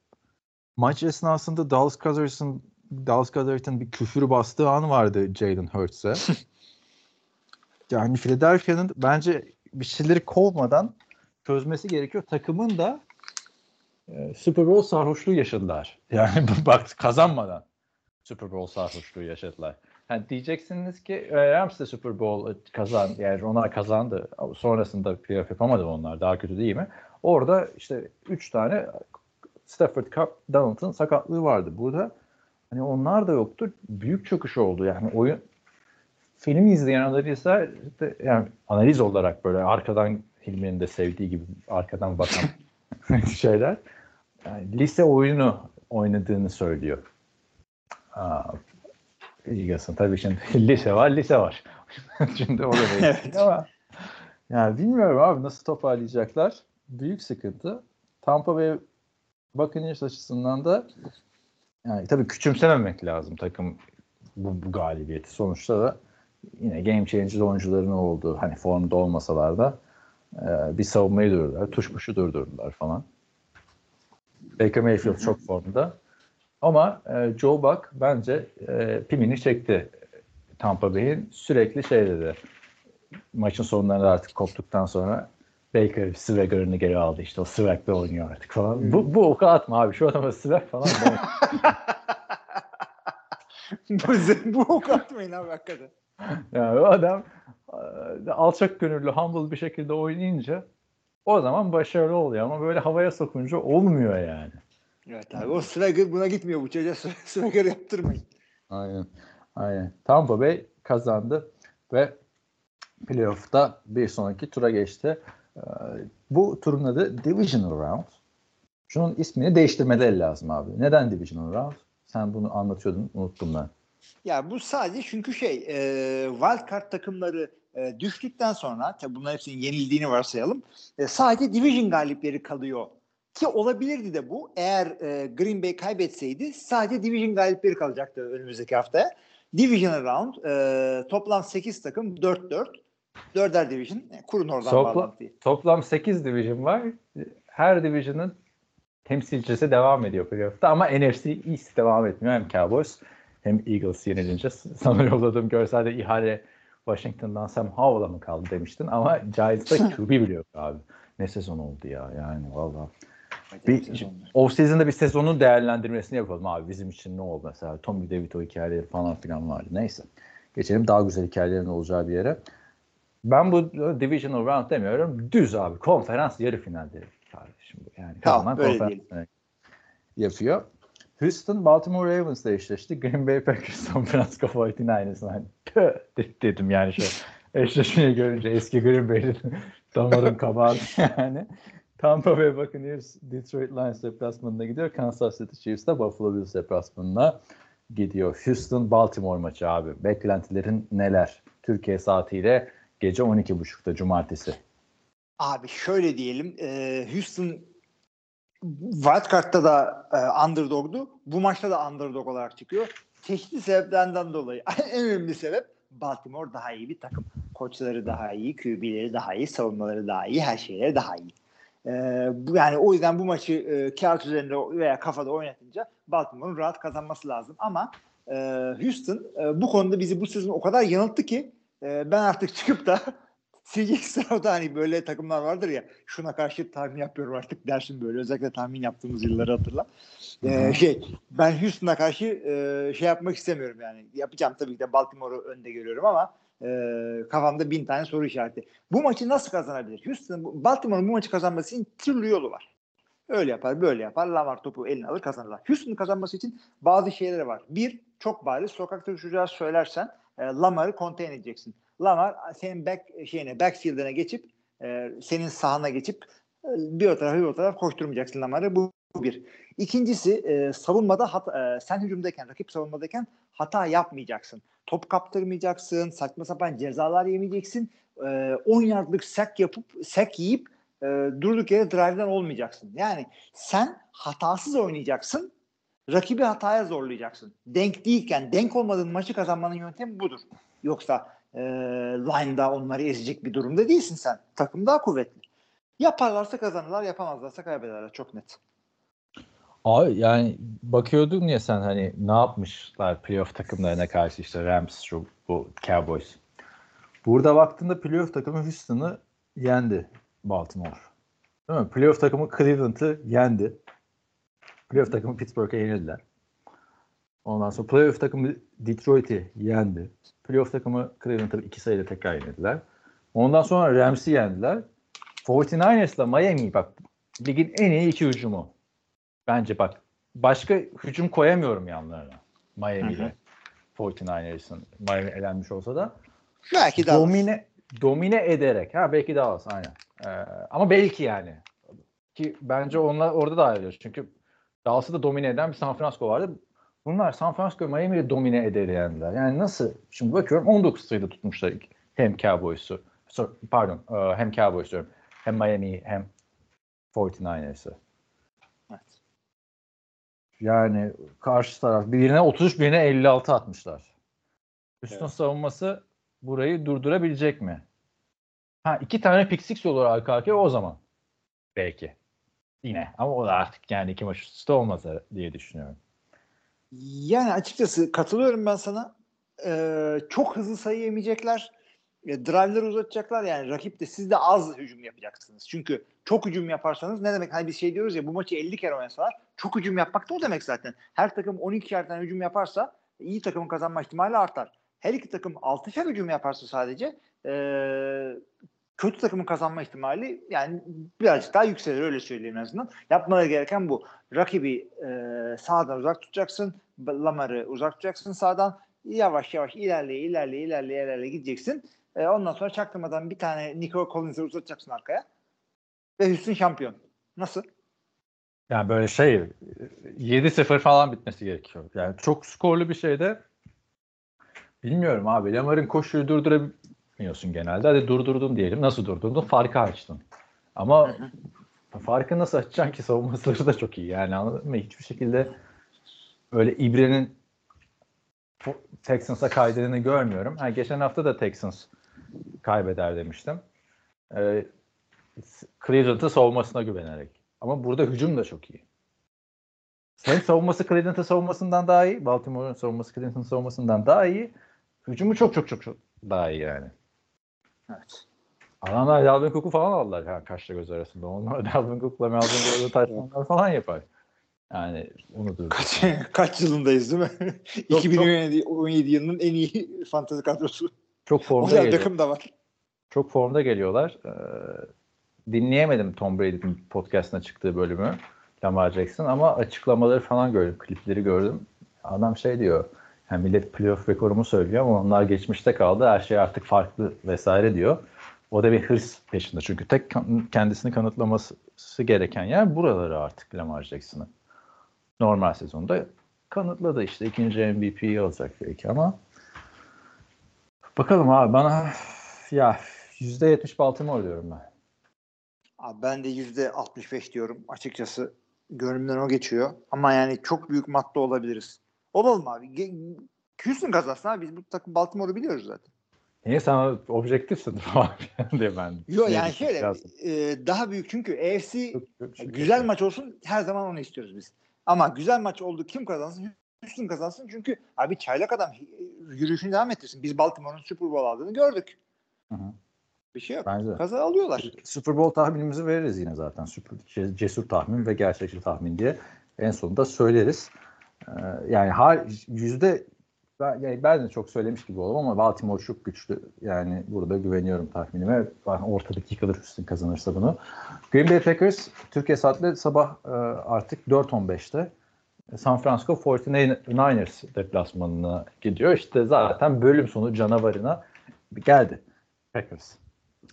Maç esnasında Dallas Cowboys'ın Dallas Cowboys'ın bir küfür bastığı an vardı Jalen Hurts'e. yani Philadelphia'nın bence bir şeyleri kovmadan çözmesi gerekiyor. Takımın da e, Super Bowl sarhoşluğu yaşadılar. Yani bak kazanmadan Super Bowl sarhoşluğu yaşadılar. Yani diyeceksiniz ki e, Rams de Super Bowl kazan yani onlar kazandı. Sonrasında playoff yapamadı onlar. Daha kötü değil mi? Orada işte 3 tane Stafford Cup Donald'ın sakatlığı vardı. Burada hani onlar da yoktu. Büyük çöküş oldu. Yani oyun film izleyen analistler de, yani analiz olarak böyle arkadan Hilmi'nin de sevdiği gibi arkadan bakan şeyler yani lise oyunu oynadığını söylüyor. Aa, Eagles'ın tabii şimdi lise var lise var. şimdi o da değil Evet. ama yani bilmiyorum abi nasıl toparlayacaklar. Büyük sıkıntı. Tampa Bay Buccaneers açısından da yani tabii küçümsememek lazım takım bu, bu galibiyeti. Sonuçta da yine game changer oyuncuların olduğu hani formda olmasalar da e, bir savunmayı durdurdular. Tuş puşu durdurdular falan. Baker Mayfield çok formda. Ama e, Joe Buck bence e, pimini çekti. Tampa Bay'in sürekli şey dedi. Maçın sonlarında artık koptuktan sonra Baker swagger'ını geri aldı. İşte o swag'le oynuyor artık falan. Bu, bu oku atma abi. Şu adama swag falan. bu, bu ok atmayın abi hakikaten. yani o adam e, alçak gönüllü, humble bir şekilde oynayınca o zaman başarılı oluyor ama böyle havaya sokunca olmuyor yani. Evet abi o swagger buna gitmiyor bu çocuğa swagger yaptırmayın. Aynen. Aynen. Tampa Bay kazandı ve playoff'ta bir sonraki tura geçti. Ee, Bu turun adı Divisional Round. Şunun ismini değiştirmeleri lazım abi. Neden Divisional Round? Sen bunu anlatıyordun, unuttum ben. Ya bu sadece çünkü şey e, wildcard takımları e, düştükten sonra tabi bunların hepsinin yenildiğini varsayalım. E, sadece division galipleri kalıyor. Ki olabilirdi de bu. Eğer e, Green Bay kaybetseydi sadece division galipleri kalacaktı önümüzdeki haftaya. Divisional round e, toplam 8 takım 4-4. Dörder division. E, kurun oradan Topla- bağlantıyı. Toplam 8 division var. Her division'ın temsilcisi devam ediyor playoff'ta ama NFC East devam etmiyor. Hem Cowboys hem Eagles yenilince sana yolladığım görselde ihale Washington'dan Sam Howell'a mı kaldı demiştin ama Giants'ta QB biliyor abi. Ne sezon oldu ya yani valla. Bir, off season'da bir sezonun değerlendirmesini yapalım abi. Bizim için ne oldu mesela? Tommy DeVito hikayeleri falan filan vardı. Neyse. Geçelim daha güzel hikayelerin olacağı bir yere. Ben bu divisional round demiyorum. Düz abi. Konferans yarı finalleri kardeşim. bu. Yani kazanan konferans yapıyor. Houston Baltimore Ravens'la eşleşti. Green Bay Packers San Francisco 49ers'la hani dedim yani şu eşleşmeyi görünce eski Green Bay'in damarım kabardı yani. Tampa Bay Buccaneers Detroit Lions deplasmanına gidiyor. Kansas City Chiefs de Buffalo Bills deplasmanına gidiyor. Houston Baltimore maçı abi. Beklentilerin neler? Türkiye saatiyle gece 12.30'da cumartesi. Abi şöyle diyelim. E, Houston Wildcard'da da e, underdog'du. Bu maçta da underdog olarak çıkıyor. Çeşitli sebeplerden dolayı. en önemli sebep Baltimore daha iyi bir takım. Koçları daha iyi, QB'leri daha iyi, savunmaları daha iyi, her şeyleri daha iyi. Ee, bu, yani o yüzden bu maçı e, kağıt üzerinde veya kafada oynatınca Baltimore'un rahat kazanması lazım. Ama e, Houston e, bu konuda bizi bu sezon o kadar yanılttı ki e, ben artık çıkıp da CJ Stroud'a hani böyle takımlar vardır ya şuna karşı tahmin yapıyorum artık dersin böyle özellikle tahmin yaptığımız yılları hatırla. Ee, şey ben Houston'a karşı e, şey yapmak istemiyorum yani. Yapacağım tabii ki de Baltimore'u önde görüyorum ama e, kafamda bin tane soru işareti. Bu maçı nasıl kazanabilir? Houston, Baltimore'un bu maçı kazanması için türlü yolu var. Öyle yapar, böyle yapar. Lamar topu eline alır kazanırlar. Houston'un kazanması için bazı şeyleri var. Bir, çok bariz sokakta çocuğa söylersen e, Lamar'ı contain edeceksin. Lamar senin back şeyine, backfield'ine geçip e, senin sahana geçip e, bir o tarafa bir o tarafa koşturmayacaksın Lamar'ı. Bu bir. İkincisi e, savunmada hata, e, sen hücumdayken, rakip savunmadayken hata yapmayacaksın. Top kaptırmayacaksın, saçma sapan cezalar yemeyeceksin. E, 10 yardlık sek yapıp sek yiyip e, durduk yere drive'den olmayacaksın. Yani sen hatasız oynayacaksın. Rakibi hataya zorlayacaksın. Denk değilken, denk olmadığın maçı kazanmanın yöntemi budur. Yoksa e, line'da onları ezecek bir durumda değilsin sen. Takım daha kuvvetli. Yaparlarsa kazanırlar, yapamazlarsa kaybederler. Çok net. Abi yani bakıyordun ya sen hani ne yapmışlar playoff takımlarına karşı işte Rams şu bu Cowboys. Burada baktığında playoff takımı Houston'ı yendi Baltimore. Değil mi? Playoff takımı Cleveland'ı yendi. Playoff takımı Pittsburgh'e yenildiler. Ondan sonra playoff takımı Detroit'i yendi. Playoff takımı Cleveland'ı iki sayıda tekrar yenildiler. Ondan sonra Rams'i yendiler. 49ers'la Miami bak ligin en iyi iki hücumu. Bence bak başka hücum koyamıyorum yanlarına. Miami ile 49ers'ın Miami elenmiş olsa da Belki daha domine domine ederek ha belki daha az aynen. Ee, ama belki yani. Ki bence onlar orada da ayrılıyor. Çünkü Dallas'ı da domine eden bir San Francisco vardı. Bunlar San Francisco Miami'yi domine eder yendiler. Yani nasıl? Şimdi bakıyorum 19 sayıda tutmuşlar hem Cowboys'u. Pardon e, hem Cowboys diyorum. Hem Miami hem 49ers'ı. Yani karşı taraf birine 33 birine 56 atmışlar. Üstün Evet. savunması burayı durdurabilecek mi? Ha iki tane pick six olur arka arkaya o zaman. Belki. Yine ama o da artık yani iki maç üst üste olmaz diye düşünüyorum. Yani açıkçası katılıyorum ben sana. Ee, çok hızlı sayı yemeyecekler. E, drive'ları uzatacaklar yani rakip de siz de az hücum yapacaksınız. Çünkü çok hücum yaparsanız ne demek? Hani biz şey diyoruz ya bu maçı 50 kere oynasalar çok hücum yapmak da o demek zaten. Her takım 12 yerden hücum yaparsa iyi takımın kazanma ihtimali artar. Her iki takım 6'şer hücum yaparsa sadece e, kötü takımın kazanma ihtimali yani birazcık daha yükselir öyle söyleyeyim en azından. Yapmaları gereken bu. Rakibi e, sağdan uzak tutacaksın. Lamar'ı uzak tutacaksın sağdan. Yavaş yavaş ilerleye ilerleye ilerleye ilerleye gideceksin. E, ondan sonra çaktırmadan bir tane Nico Collins'i uzatacaksın arkaya. Ve Houston şampiyon. Nasıl? Yani böyle şey 7-0 falan bitmesi gerekiyor. Yani çok skorlu bir şeyde bilmiyorum abi. Lamar'ın koşuyu durdurabiliyorsun genelde. Hadi durdurdun diyelim. Nasıl durdurdun? Farkı açtın. Ama farkı nasıl açacaksın ki savunmaları da çok iyi. Yani anladın mı? Hiçbir şekilde öyle İbre'nin Texans'a kaydedeni görmüyorum. Ha, geçen hafta da Texans kaybeder demiştim. Ee, Cleveland'ın savunmasına güvenerek. Ama burada hücum da çok iyi. Hem savunması Cleveland'ın savunmasından daha iyi. Baltimore'un savunması Cleveland'ın savunmasından daha iyi. Hücumu çok çok çok çok daha iyi yani. Evet. Adamlar Dalvin Cook'u falan aldılar yani kaşla göz arasında. Onlar Dalvin Cook'la Melvin Gordon'da taşlanlar falan yapar. Yani onu dur. Kaç, kaç yılındayız değil mi? Yok, 2017 17 yılının en iyi fantezi kadrosu. Çok formda geliyor. takım da var. Çok formda geliyorlar. Ee, dinleyemedim Tom Brady'nin podcastına çıktığı bölümü. Lamar Jackson ama açıklamaları falan gördüm. Klipleri gördüm. Adam şey diyor. Yani millet playoff rekorumu söylüyor ama onlar geçmişte kaldı. Her şey artık farklı vesaire diyor. O da bir hırs peşinde. Çünkü tek kendisini kanıtlaması gereken yer buraları artık Lamar Jackson'ın. Normal sezonda kanıtladı işte. ikinci MVP'yi alacak belki ama bakalım abi bana ya %70 Baltimore diyorum ben. Abi ben de yüzde 65 diyorum açıkçası. Gönlümden o geçiyor. Ama yani çok büyük madde olabiliriz. Olalım abi. Ge- Houston kazansın abi. Biz bu takım Baltimore'u biliyoruz zaten. Niye sen objektifsin abi diye ben. Yok yani şöyle e, daha büyük çünkü AFC Çok- çok şey güzel maç olsun her zaman onu istiyoruz biz. Ama güzel maç oldu kim kazansın? Houston kazansın çünkü abi çaylak adam yürüyüşünü devam ettirsin. Biz Baltimore'un Super Bowl aldığını gördük. Hı hı. Bir şey yok. Bence. Kaza alıyorlar. Super Bowl tahminimizi veririz yine zaten. Cesur tahmin ve gerçekçi tahmin diye en sonunda söyleriz. Ee, yani har- yüzde ben, yani ben de çok söylemiş gibi oldum ama Baltimore çok güçlü. Yani burada güveniyorum tahminime. Ortadaki yıkılır Houston kazanırsa bunu. Green Bay Packers Türkiye saatle sabah e, artık 4.15'te San Francisco 49ers deplasmanına gidiyor. İşte zaten bölüm sonu canavarına geldi Packers.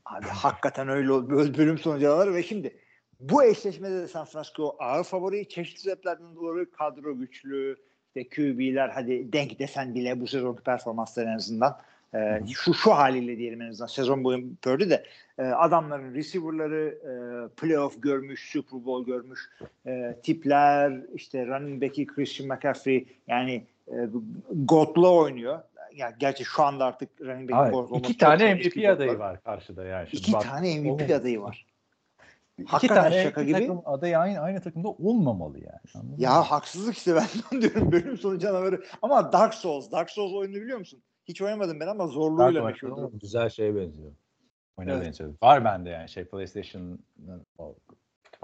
Abi hakikaten öyle oldu. Böl- Bölüm sonu canavarı ve şimdi bu eşleşmede de San Francisco ağır favori. Çeşitli sebeplerden dolayı kadro güçlü, işte QB'ler hadi denk desen bile bu sezonki performansları en azından e, şu şu haliyle diyelim en azından sezon boyu Purdy de e, adamların receiver'ları e, playoff görmüş, Super Bowl görmüş e, tipler işte running back'i Christian McCaffrey yani e, God'la oynuyor. Ya gerçi şu anda artık running God olması iki tane MVP adayı var karşıda yani. Şimdi İki bak, tane MVP o- adayı var. İki Hakikaten tane şaka iki gibi. takım adayı aynı, aynı takımda olmamalı yani. Anladın mı? Ya haksızlık işte ben diyorum bölüm sonu canavarı. Ama Dark Souls, Dark Souls oyununu biliyor musun? Hiç oynamadım ben ama zorluğuyla meşhurdu. Güzel şeye benziyor. Oyuna Evet. benziyor. Var bende yani şey PlayStation'ın o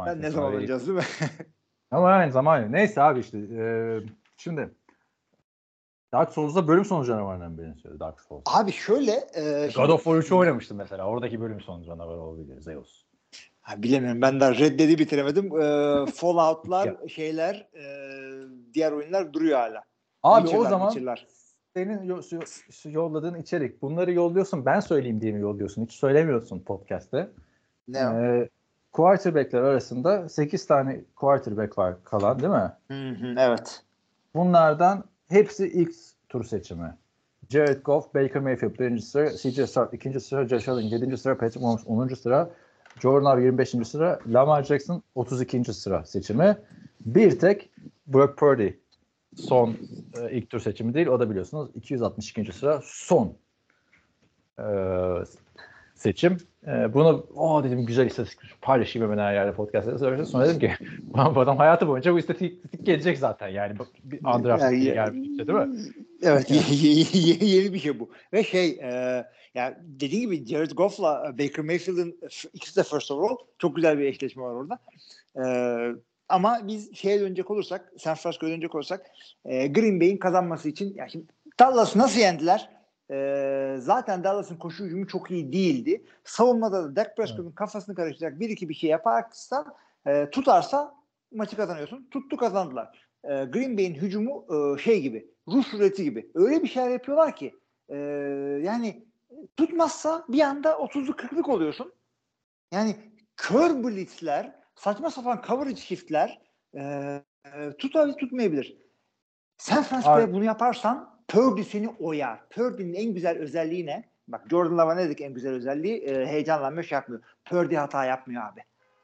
Ben ne zaman oynayacağız değil mi? Ama aynı zaman neyse abi işte e, şimdi Dark Souls'da bölüm sonu canavarından benziyor Dark Souls. Abi şöyle e, God şimdi- of War 3'ü oynamıştım mesela. Oradaki bölüm sonu canavarı olabilir Zeus. Ha, bilemiyorum ben daha Red Dead'i bitiremedim. E, Fallout'lar, şeyler, e, diğer oyunlar duruyor hala. Abi o Witcher'lar, zaman Witcher'lar. Senin yo- yo- yolladığın içerik bunları yolluyorsun ben söyleyeyim diye mi yolluyorsun? Hiç söylemiyorsun podcast'te. Ne? Ee, quarterback'ler arasında 8 tane quarterback var kalan değil mi? Hı hı, evet. Bunlardan hepsi ilk tur seçimi. Jared Goff, Baker Mayfield birinci sıra, CJ Stroud ikinci sıra, Josh Allen yedinci sıra, Patrick Mahomes onuncu sıra, Jordan Love 25. sıra, Lamar Jackson 32. sıra seçimi. Bir tek Brock Purdy son e, ilk tur seçimi değil. O da biliyorsunuz 262. sıra son e, seçim. E, bunu o dedim güzel istatistik paylaşayım hemen her yerde podcast'ta söyledim. Sonra dedim ki bu adam hayatı boyunca bu istatistik gelecek zaten yani. Bir undrafted Yani- gelmişti değil mi? Evet ye- ye- ye- yeni bir şey bu. Ve şey e, yani dediğim gibi Jared Goff'la Baker Mayfield'ın ikisi de first overall çok güzel bir eşleşme var orada. E, ama biz şeye dönecek olursak San Francisco'ya dönecek olursak e, Green Bay'in kazanması için ya şimdi Dallas'ı nasıl yendiler? E, zaten Dallas'ın koşu hücumu çok iyi değildi. Savunmada da Dak Prescott'un kafasını karıştıracak bir iki bir şey yaparsa e, tutarsa maçı kazanıyorsun. Tuttu kazandılar. E, Green Bay'in hücumu e, şey gibi Rus ruleti gibi. Öyle bir şeyler yapıyorlar ki e, yani tutmazsa bir anda 30'luk 40'lık oluyorsun. Yani kör blitzler, saçma sapan coverage shiftler e, e, tutabilir tutmayabilir. San Francisco'ya bunu yaparsan Purdy seni oyar. Purdy'nin en güzel özelliği ne? Bak Jordan Love'a ne dedik en güzel özelliği? E, heyecanlanmıyor, şey yapmıyor. Purdy hata yapmıyor abi.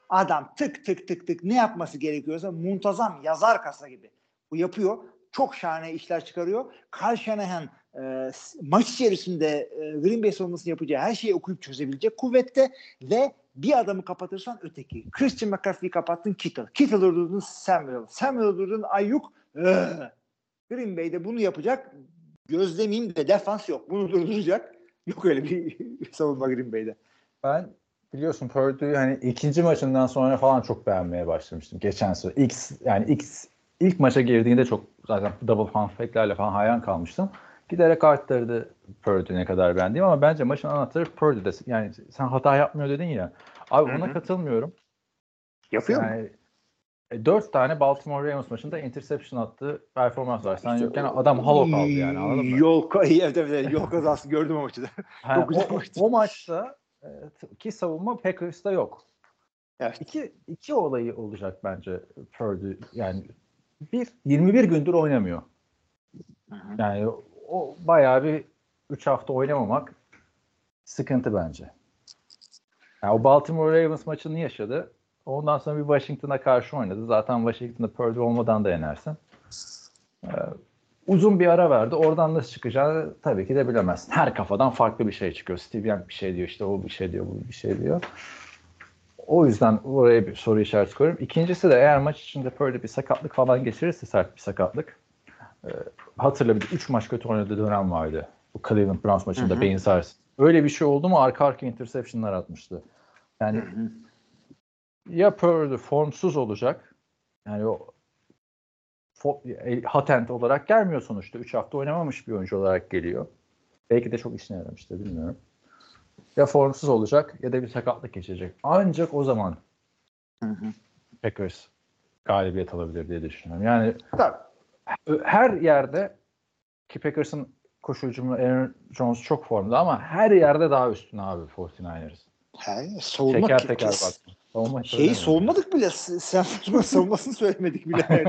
Adam tık tık tık tık ne yapması gerekiyorsa muntazam yazar kasa gibi. Bu yapıyor. Çok şahane işler çıkarıyor. Kyle Shanahan e, maç içerisinde e, Green Bay savunmasını yapacağı her şeyi okuyup çözebilecek kuvvette ve bir adamı kapatırsan öteki. Christian McCaffrey'i kapattın Kittle. Kittle'ı durdurdun Samuel. Samuel'ı durdurdun Ayuk. Ee, Green Bay'de bunu yapacak gözlemeyeyim de defans yok. Bunu durduracak. Yok öyle bir savunma Green Bay'de. Ben biliyorsun Purdue'yu hani ikinci maçından sonra falan çok beğenmeye başlamıştım. Geçen sene. İlk, yani ilk, ilk maça girdiğinde çok zaten double halfback'lerle falan hayran kalmıştım. Giderek arttırdı Purdue'yu ne kadar beğendiğim ama bence maçın anahtarı Purdue'de. Yani sen hata yapmıyor dedin ya. Abi Hı ona katılmıyorum. Yapıyor mu? Yani e, dört tane Baltimore Ravens maçında interception attığı performans var. Sen yokken adam halo kaldı yani anladın mı? Yol, evet, evet, yol kazası gördüm o maçı da. Çok güzel o, maçtı. o maçta e, ki savunma Packers'ta yok. Evet. İki, iki olayı olacak bence Purdy. Yani bir 21 gündür oynamıyor. Yani o bayağı bir 3 hafta oynamamak sıkıntı bence. Yani o Baltimore Ravens maçını yaşadı. Ondan sonra bir Washington'a karşı oynadı. Zaten Washington'da Purdy olmadan da yenersin. Ee, uzun bir ara verdi. Oradan nasıl çıkacağını tabii ki de bilemezsin. Her kafadan farklı bir şey çıkıyor. Steve Young bir şey diyor işte o bir şey diyor bu bir şey diyor. O yüzden oraya bir soru işareti koyuyorum. İkincisi de eğer maç içinde Purdy bir sakatlık falan geçirirse sert bir sakatlık. E, hatırla bir de 3 maç kötü oynadığı dönem vardı. Bu Cleveland Browns maçında beyin sarsın. Öyle bir şey oldu mu arka arka interceptionlar atmıştı. Yani ya Purdy formsuz olacak. Yani o e, hatent olarak gelmiyor sonuçta. 3 hafta oynamamış bir oyuncu olarak geliyor. Belki de çok işine yaramıştır bilmiyorum. Ya formsuz olacak ya da bir sakatlık geçirecek. Ancak o zaman Hı hı. Packers galibiyet alabilir diye düşünüyorum. Yani Tabii. Her yerde ki Packers'ın koşu hücumu Aaron Jones çok formda ama her yerde daha üstün abi 49ers. He, savunma Teker teker kes- bak. Savunma Şeyi savunmadık bile. Sen Francisco savunmasını söylemedik bile.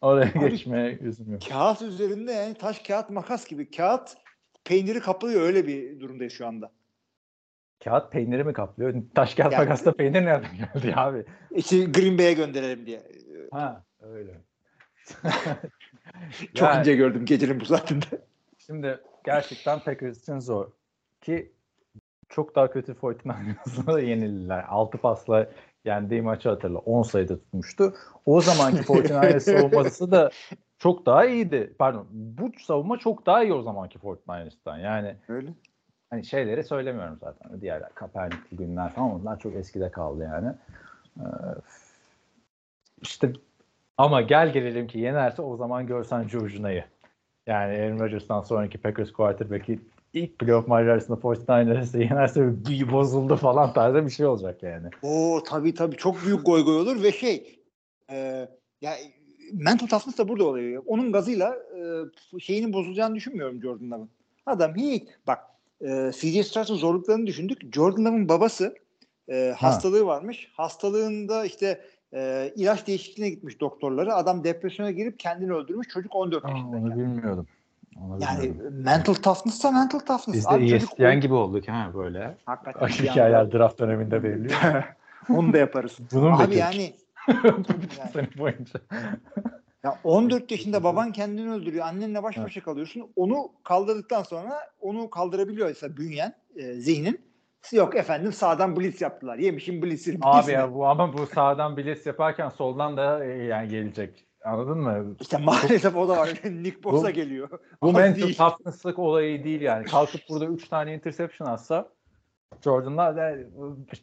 Oraya Abi- geçmeye yüzüm yok. kağıt üzerinde yani taş kağıt makas gibi. Kağıt peyniri kaplıyor öyle bir durumdayız şu anda. Kağıt peyniri mi kaplıyor? Taş kağıt Yani- makasla peynir nereden geldi abi? İşte Green Bay'e gönderelim diye. Ha öyle. Çok Yani- ince gördüm gecenin bu saatinde. Şimdi gerçekten Packers için zor. Ki çok daha kötü 49ers'la da yenildiler. 6 pasla yendiği maçı hatırla. 10 sayıda tutmuştu. O zamanki 49ers savunması da çok daha iyiydi. Pardon. Bu savunma çok daha iyi o zamanki 49ers'tan. Yani Öyle. hani şeyleri söylemiyorum zaten. Diğer Kaepernick'li günler falan onlar çok eskide kaldı yani. Ee, işte ama gel gelelim ki yenerse o zaman görsen Georgia'yı. Yani Aaron Rodgers'tan sonraki Packers quarterback'i ilk playoff maçı arasında 49ers'ı yenerse bir bozuldu falan tarzı bir şey olacak yani. Oo tabii tabii çok büyük goy goy olur ve şey e, ya mental toughness da burada oluyor. Onun gazıyla e, şeyinin bozulacağını düşünmüyorum Jordan Love'ın. Adam hiç bak e, CJ Stroud'un zorluklarını düşündük. Jordan Love'ın babası e, hastalığı varmış. Hastalığında işte e, ilaç değişikliğine gitmiş doktorları. Adam depresyona girip kendini öldürmüş. Çocuk 14 Aa, yaşında. onu bilmiyordum. Onu Yani bilmiyordum. mental toughness da mental toughness. Biz de Abi çocuk ESPN gibi olduk ha böyle. Hakikaten hikayeler anda- draft döneminde veriliyor. Onu da yaparız. Bunun Abi bekliyoruz. yani Bütün sene boyunca. Ya 14 yaşında baban kendini öldürüyor. Annenle baş başa kalıyorsun. Onu kaldırdıktan sonra onu kaldırabiliyorsa bünyen, e, zihnin. Yok efendim sağdan blitz yaptılar. Yemişim blitz'i. Abi ya bu ama bu sağdan blitz yaparken soldan da e, yani gelecek. Anladın mı? İşte maalesef o da var. Nick Bosa geliyor. Bu Az mental değil. toughness'lık olayı değil yani. Kalkıp burada 3 tane interception atsa Jordan'lar da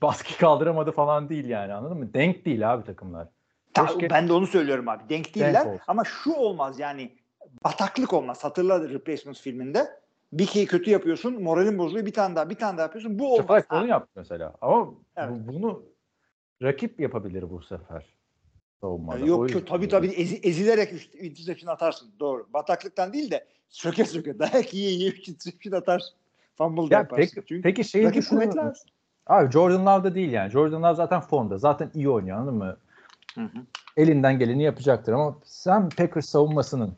baskı kaldıramadı falan değil yani anladın mı? Denk değil abi takımlar. Ta- Keşke- Ben de onu söylüyorum abi. Denk değiller olsun. ama şu olmaz yani bataklık olmaz. Hatırla Replacements filminde. Bir şeyi kötü yapıyorsun, moralin bozuluyor. Bir tane daha, bir tane daha yapıyorsun. Bu olmaz. Şafak bunu yaptı mesela. Ama Evet. bu- bunu rakip yapabilir bu sefer. Savunmada. O Yok yüzden- yok tabii tabii ezi, ezilerek üst- interception atarsın. Doğru. Bataklıktan değil de söke söke dayak yiye yiye interception atarsın. Fumble Ya yaparsın. peki, Çünkü peki şeyi kuvvetli musun? Abi Jordan Love'da değil yani. Jordan Love zaten formda. Zaten iyi oynuyor anladın mı? Hı hı. Elinden geleni yapacaktır ama sen Packers savunmasının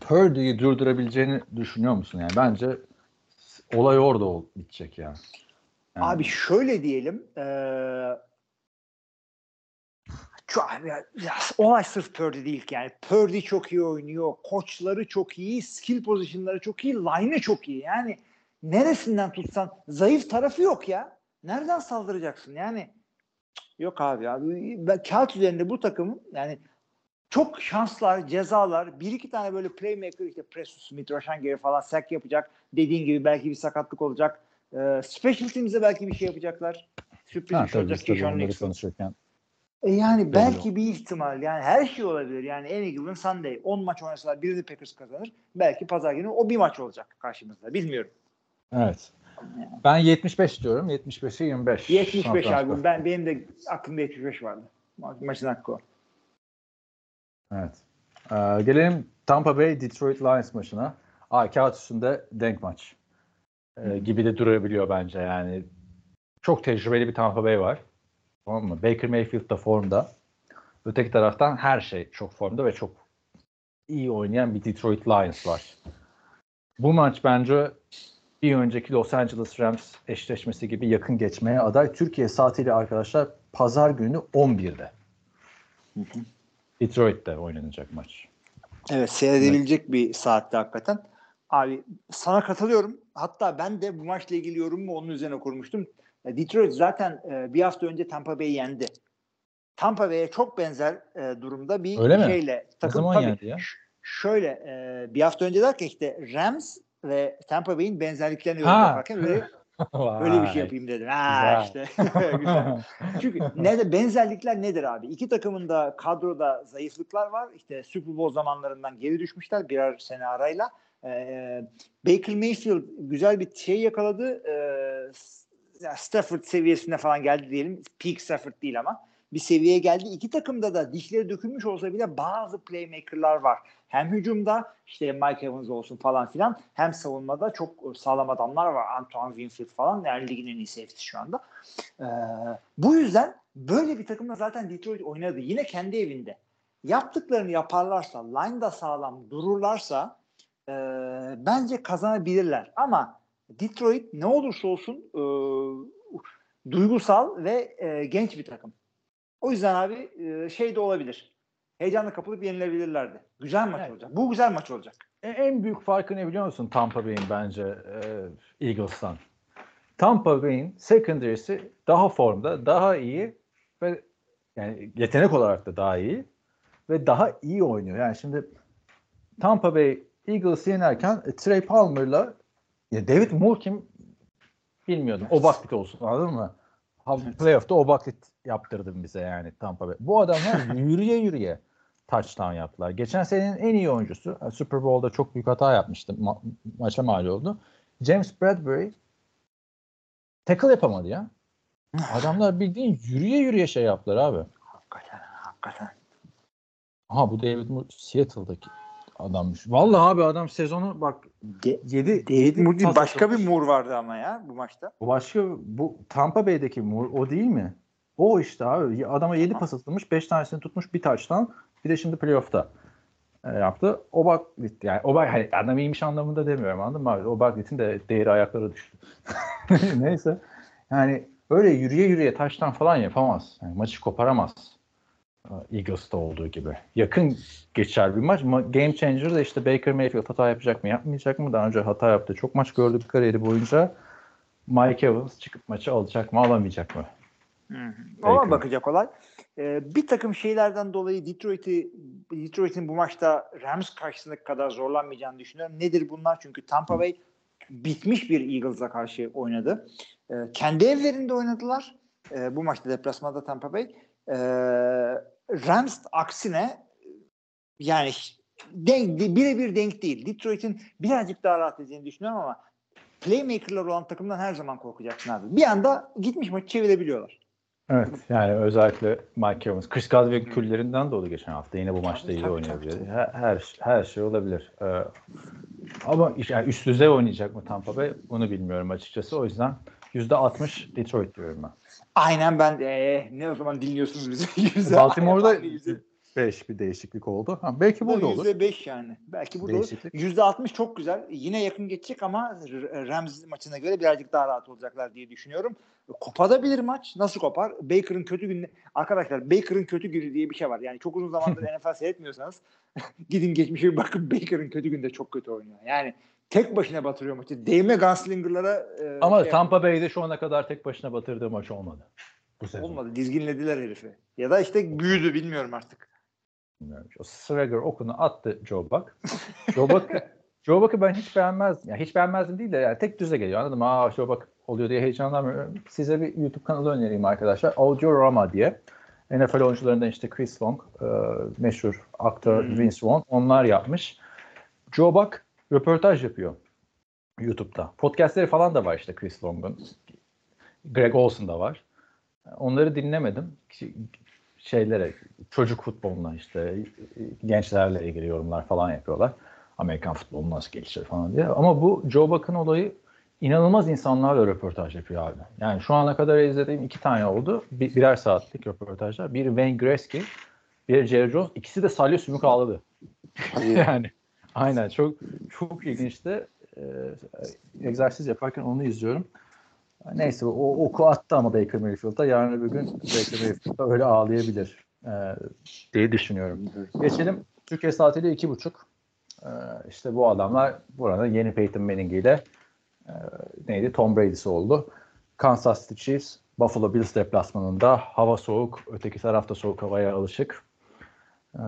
Purdy'yi durdurabileceğini düşünüyor musun? Yani bence olay orada ol, bitecek yani. Yani Abi şöyle diyelim. ya, olay sırf Purdy değil yani. Purdy çok iyi oynuyor. Koçları çok iyi. Skill pozisyonları çok iyi. Line'ı çok iyi. Yani neresinden tutsan zayıf tarafı yok ya. Nereden saldıracaksın? Yani yok abi ya. Ben kağıt üzerinde bu takımın yani çok şanslar, cezalar, bir iki tane böyle playmaker işte Preston Smith, Rashan Gary falan sack yapacak. Dediğin gibi belki bir sakatlık olacak. Ee, special teams'e belki bir şey yapacaklar. Sürpriz ha, bir şey olacak. Nixon. konuşurken. E yani belki bir ihtimal yani her şey olabilir. Yani any given Sunday 10 maç oynasalar birini Packers kazanır. Belki pazar günü o bir maç olacak karşımızda. Bilmiyorum. Evet. Ben 75 diyorum. 75'e 25. 75 San Francisco. abi. Ben benim de aklımda 75 vardı. Ma- Maçın hakkı o. Evet. Ee, gelelim Tampa Bay Detroit Lions maçına. Aa, kağıt üstünde denk maç. Ee, gibi de durabiliyor bence yani. Çok tecrübeli bir Tampa Bay var. Tamam mı? Baker Mayfield da formda. Öteki taraftan her şey çok formda ve çok iyi oynayan bir Detroit Lions var. Bu maç bence bir önceki Los Angeles Rams eşleşmesi gibi yakın geçmeye aday. Türkiye saatiyle arkadaşlar pazar günü 11'de. Detroit'te oynanacak maç. Evet seyredebilecek bir saatte hakikaten. Abi sana katılıyorum. Hatta ben de bu maçla ilgili yorumumu onun üzerine kurmuştum. E, Detroit zaten e, bir hafta önce Tampa Bay'i yendi. Tampa Bay'e çok benzer e, durumda bir Öyle mi? şeyle. Ne Takım, zaman tabii, yendi ya? Şöyle e, bir hafta önce derken işte Rams ve Tampa Bay'in benzerliklerini Ha. Öyle bir şey yapayım dedim. Ha işte. Güzel. Çünkü ne de benzerlikler nedir abi? İki takımın da kadroda zayıflıklar var. İşte Super Bowl zamanlarından geri düşmüşler birer sene arayla. Ee, Baker Mayfield güzel bir şey yakaladı. Ee, Stafford seviyesine falan geldi diyelim. Peak Stafford değil ama bir seviyeye geldi. İki takımda da dişleri dökülmüş olsa bile bazı playmaker'lar var. Hem hücumda işte Mike Evans olsun falan filan hem savunmada çok sağlam adamlar var. Antoine Winfield falan yani ligin en iyi safety şu anda. Ee, bu yüzden böyle bir takımda zaten Detroit oynadı. Yine kendi evinde. Yaptıklarını yaparlarsa, line'da sağlam dururlarsa e, bence kazanabilirler. Ama Detroit ne olursa olsun e, duygusal ve e, genç bir takım. O yüzden abi e, şey de olabilir. Heyecanla kapılıp yenilebilirlerdi. Güzel maç Evet. olacak. Bu güzel maç olacak. E, En büyük farkı ne biliyor musun Tampa Bay'in bence e, Eagles'tan? Tampa Bay'in secondary'si daha formda, daha iyi ve yani yetenek olarak da daha iyi ve daha iyi oynuyor. Yani şimdi Tampa Bay Eagles'ı yenerken e, Trey Palmer'la ya David Moore kim bilmiyordum. O baklit olsun anladın mı? Playoff'ta o baklit yaptırdım bize yani Tampa Bay. Bu adamlar yürüye yürüye touchdown yaptılar. Geçen senenin en iyi oyuncusu yani Super Bowl'da çok büyük hata yapmıştı. Ma- maça mal oldu. James Bradbury tackle yapamadı ya. Adamlar bildiğin yürüye yürüye şey yaptılar abi. Hakikaten, hakikaten. Aha bu David Moore Seattle'daki adammış. Vallahi abi adam sezonu bak De- 7 David Moore değil, başka bir Moore vardı ama ya bu maçta. Bu başka bu Tampa Bay'deki Moore o değil mi? O işte abi. Adama 7 pas atılmış, 5 tanesini tutmuş, bir taçtan. Bir de şimdi playoff'ta e, yaptı. O bak yani o bak hani adam iyiymiş anlamında demiyorum anladın mı abi? O Baglit'in de değeri ayaklara düştü. Neyse. Yani öyle yürüye yürüye taştan falan yapamaz. Yani maçı koparamaz. E, Eagles'ta olduğu gibi. Yakın geçer bir maç. Ma- Game changer da işte Baker Mayfield hata yapacak mı yapmayacak mı? Daha önce hata yaptı. Çok maç gördük kariyeri boyunca. Mike Evans çıkıp maçı alacak mı alamayacak mı? Ona Baker. bakacak olay. Ee, bir takım şeylerden dolayı Detroit'i Detroit'in bu maçta Rams karşısındaki kadar zorlanmayacağını düşünüyorum. Nedir bunlar? Çünkü Tampa Bay bitmiş bir Eagles'a karşı oynadı. Ee, kendi evlerinde oynadılar. Ee, bu maçta deplasmanda Tampa Bay. Ee, Rams aksine yani denk, birebir denk değil. Detroit'in birazcık daha rahat edeceğini düşünüyorum ama playmaker'lar olan takımdan her zaman korkacaksın abi. Bir anda gitmiş maçı çevirebiliyorlar. Evet yani özellikle Mike Evans. Chris Godwin küllerinden doğdu geçen hafta. Yine bu maçta Tabii, iyi tabii, oynayabilir. tabii, Her, her, her şey olabilir. Ee, ama yani üst düzey oynayacak mı Tampa Bay onu bilmiyorum açıkçası. O yüzden %60 Detroit diyorum ben. Aynen ben de ee, ne o zaman dinliyorsunuz bizi? Baltimore'da 5 bir değişiklik oldu. Ha, belki burada olur. Yüzde beş yani. Belki burada olur. Değişiklik. Yüzde altmış çok güzel. Yine yakın geçecek ama Rams maçına göre birazcık daha rahat olacaklar diye düşünüyorum. Kopabilir maç. Nasıl kopar? Baker'ın kötü günü. Arkadaşlar Baker'ın kötü günü diye bir şey var. Yani çok uzun zamandır NFL seyretmiyorsanız gidin geçmişe bir bakın Baker'ın kötü günde çok kötü oynuyor. Yani tek başına batırıyor maçı. Değme Gunslinger'lara e, Ama şey Tampa Bay'de şu ana kadar tek başına batırdığı maç olmadı. Bu sezon. olmadı. Dizginlediler herifi. Ya da işte büyüdü bilmiyorum artık. Bilmiyorum. O Swagger okunu attı Joe Buck. Joe Buck Joe Buck'ı ben hiç beğenmezdim. Yani hiç beğenmezdim değil de yani tek düze geliyor anladın mı? Aa Joe Buck oluyor diye heyecanlanmıyorum. Size bir YouTube kanalı önereyim arkadaşlar. Audiorama diye. NFL oyuncularından işte Chris Long, e, meşhur aktör Hmm. Vince Vaughn onlar yapmış. Joe Buck röportaj yapıyor YouTube'da. Podcastleri falan da var işte Chris Long'un. Greg Olson da var. Onları dinlemedim. Şeylere, çocuk futboluna işte gençlerle ilgili yorumlar falan yapıyorlar. Amerikan futbolu nasıl gelişir falan diye. Ama bu Joe Buck'ın olayı inanılmaz insanlarla röportaj yapıyor abi. Yani şu ana kadar izlediğim iki tane oldu. Bir, birer saatlik röportajlar. Biri Wayne Gretzky, biri Jerry Jones. İkisi de salya sümük ağladı. yani aynen çok çok ilginçti. Ee, egzersiz yaparken onu izliyorum. Neyse o oku attı ama Baker Mayfield'a. Yarın öbür gün Baker Mayfield'da öyle ağlayabilir e, diye düşünüyorum. Geçelim Türkiye saatiyle iki buçuk. E, işte bu adamlar buranın yeni Peyton Manning ile e, neydi Tom Brady'si oldu. Kansas City Chiefs Buffalo Bills deplasmanında hava soğuk, öteki tarafta soğuk havaya alışık. E,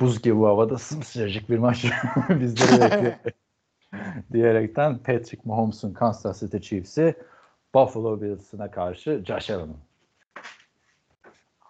buz gibi bu havada sımsıcacık bir maç bizleri bekliyor. diyerekten Patrick Mahomes'un Kansas City Chiefs'i Buffalo Bills'ına karşı Josh Allen'ın.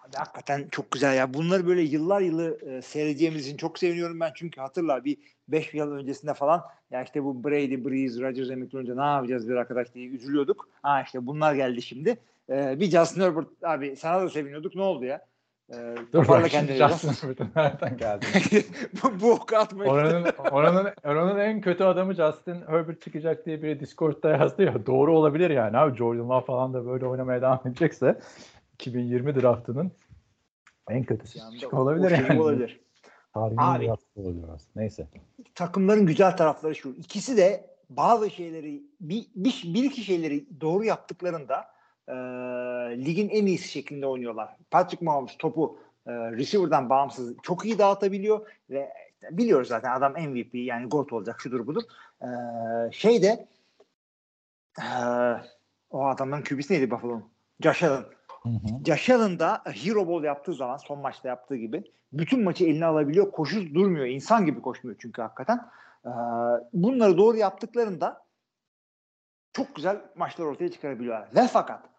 Abi hakikaten çok güzel ya. Bunları böyle yıllar yılı e, seyredeceğimiz çok seviniyorum ben. Çünkü hatırla bir 5 yıl öncesinde falan ya işte bu Brady, Breeze, Rodgers emekli olunca ne yapacağız bir arkadaş diye üzülüyorduk. Ha işte bunlar geldi şimdi. E, bir Justin Herbert abi sana da seviniyorduk. Ne oldu ya? E, Dur bak şimdi. Justin Herbert'ın nereden geldi? bu, bu oku atma işte. oranın, oranın, oranın en kötü adamı Justin Herbert çıkacak diye biri Discord'da yazdı ya. Doğru olabilir yani abi. Jordan Love falan da böyle oynamaya devam edecekse 2020 draftının en kötüsü anda çık o- olabilir o şey yani. olabilir. Tarihin Abi. olabilir aslında. Neyse. takımların güzel tarafları şu. İkisi de bazı şeyleri bir, bir, bir iki şeyleri doğru yaptıklarında e, ligin en iyisi şeklinde oynuyorlar. Patrick Mahomes topu e, receiver'dan bağımsız çok iyi dağıtabiliyor ve biliyoruz zaten adam MVP yani GOAT olacak şudur budur. E, şey de e, o adamların QB'si neydi Buffalo'nun? Josh Allen. Josh Allen da Hero Ball yaptığı zaman son maçta yaptığı gibi bütün maçı eline alabiliyor. Koşu durmuyor. İnsan gibi koşmuyor çünkü hakikaten. Ee, bunları doğru yaptıklarında çok güzel maçlar ortaya çıkarabiliyorlar. Ve fakat e,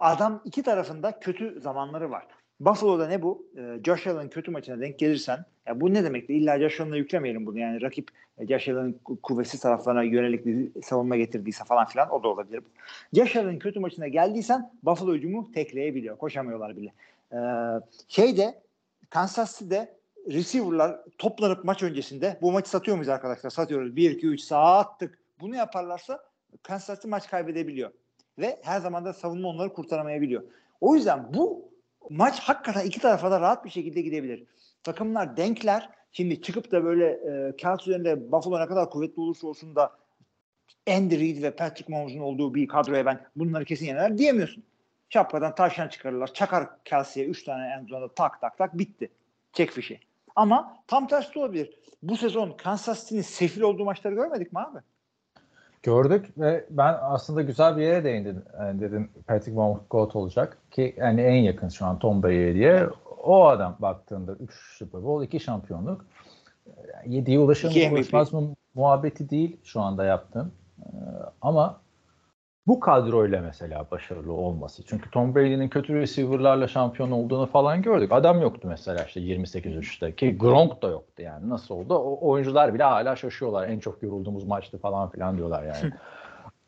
adam iki tarafında kötü zamanları var. Buffalo'da ne bu? E, Josh Allen kötü maçına denk gelirsen ya bu ne demekti? İlla Josh Allen'a yüklemeyelim bunu. Yani rakip e, Josh Allen'ın ku- kuvvetsiz taraflarına yönelik bir savunma getirdiyse falan filan o da olabilir. Josh Allen'ın kötü maçına geldiysen Buffalo hücumu tekleyebiliyor. Koşamıyorlar bile. Ee, şeyde Kansas City'de receiver'lar toplanıp maç öncesinde bu maçı satıyor muyuz arkadaşlar? Satıyoruz. 1 2 3 sattık. Bunu yaparlarsa Kansas City maç kaybedebiliyor. Ve her zaman da savunma onları kurtaramayabiliyor. O yüzden bu maç hakikaten iki tarafa da rahat bir şekilde gidebilir. Takımlar denkler. Şimdi çıkıp da böyle e, kağıt üzerinde Buffalo ne kadar kuvvetli olursa olsun da Andy Reid ve Patrick Mahomes'un olduğu bir kadroya ben bunları kesin yenerler diyemiyorsun. Şapkadan tavşan çıkarırlar. Çakar Kelsey'e 3 tane endzonda tak tak tak bitti. Çek fişi. Ama tam tersi olabilir. Bu sezon Kansas City'nin sefil olduğu maçları görmedik mi abi? Gördük ve ben aslında güzel bir yere değindim. Yani dedim Patrick Mahomes GOAT olacak ki yani en yakın şu an Tom Brady'ye diye. O adam baktığında 3 Super Bowl, 2 şampiyonluk. 7'ye ulaşır mı ulaşmaz mı muhabbeti değil şu anda yaptığım. Ee, Ama bu kadroyla mesela başarılı olması. Çünkü Tom Brady'nin kötü receiver'larla şampiyon olduğunu falan gördük. Adam yoktu mesela işte 28-3'te ki Gronk da yoktu yani. Nasıl oldu? O oyuncular bile hala şaşıyorlar. En çok yorulduğumuz maçtı falan filan diyorlar yani.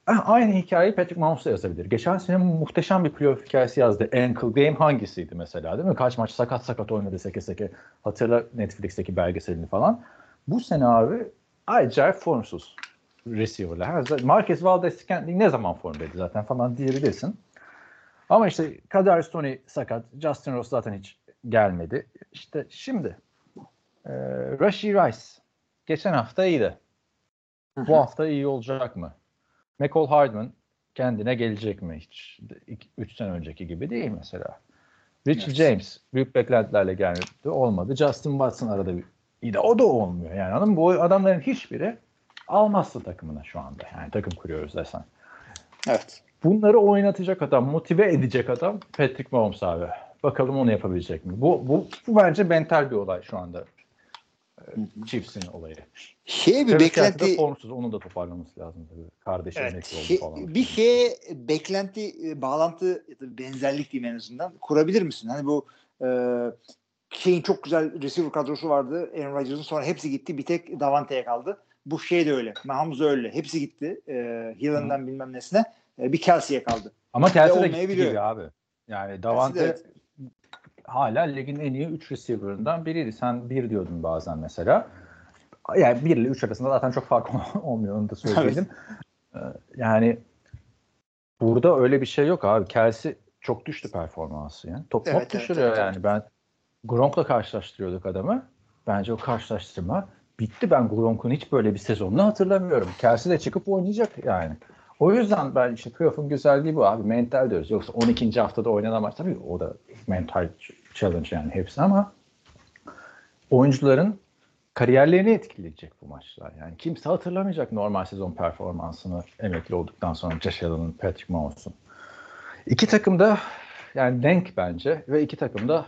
Aynı hikayeyi Patrick Mahomes da yazabilir. Geçen sene muhteşem bir playoff hikayesi yazdı. Ankle Game hangisiydi mesela değil mi? Kaç maç sakat sakat oynadı seke seke. Hatırla Netflix'teki belgeselini falan. Bu sene abi acayip formsuz receiver'lar. Her Marquez Valdez Scantling ne zaman formdaydı zaten falan diyebilirsin. Ama işte Kadarius Tony sakat. Justin Ross zaten hiç gelmedi. İşte şimdi e, Rashi Rice geçen hafta iyiydi. Bu hafta iyi olacak mı? McCall Hardman kendine gelecek mi hiç? 3 sene önceki gibi değil mesela. Richie Evet. James büyük beklentilerle geldi. Olmadı. Justin Watson arada bir iyi de o da olmuyor. Yani anladın mı? Bu adamların hiçbiri almazsa takımına şu anda. Yani takım kuruyoruz desen. Evet. Bunları oynatacak adam, motive edecek adam Patrick Mahomes abi. Bakalım onu yapabilecek mi? Bu, bu, bu bence mental bir olay şu anda. Chiefs'in olayı. Şey bir de beklenti formsuz. Onun da toparlaması lazım tabii. Kardeşi Evet, şey- falan. bir şeye beklenti, e, bağlantı benzerlik diyeyim en azından kurabilir misin? Hani bu e, şeyin çok güzel receiver kadrosu vardı. Aaron Rodgers'ın sonra hepsi gitti. Bir tek Davante'ye kaldı. Bu şey de öyle. Mahomes öyle. Hepsi gitti. E, Hillen'dan bilmem nesine. E, bir Kelsey'e kaldı. Ama Kelsey de gitti gibi abi. Yani Davante evet. hala ligin en iyi 3 receiver'ından biriydi. Sen bir diyordun bazen mesela. Yani 1 ile 3 arasında zaten çok fark olmuyor onu da söyleyelim. Ee, yani burada öyle bir şey yok abi. Kelsey çok düştü performansı yani. Top Evet, top evet, düşürüyor evet, yani. Ben Gronk'la karşılaştırıyorduk adamı. Bence o karşılaştırma bitti. Ben Gronk'un hiç böyle bir sezonunu hatırlamıyorum. Kelsey de çıkıp oynayacak yani. O yüzden ben işte playoff'un güzelliği bu abi. Mental diyoruz. Yoksa 12. haftada oynanamaz. Tabii o da mental challenge yani hepsi ama oyuncuların kariyerlerini etkileyecek bu maçlar. Yani kimse hatırlamayacak normal sezon performansını emekli olduktan sonra Josh Allen'ın, Patrick Mahomes'un. İki takım da yani denk bence ve iki takım da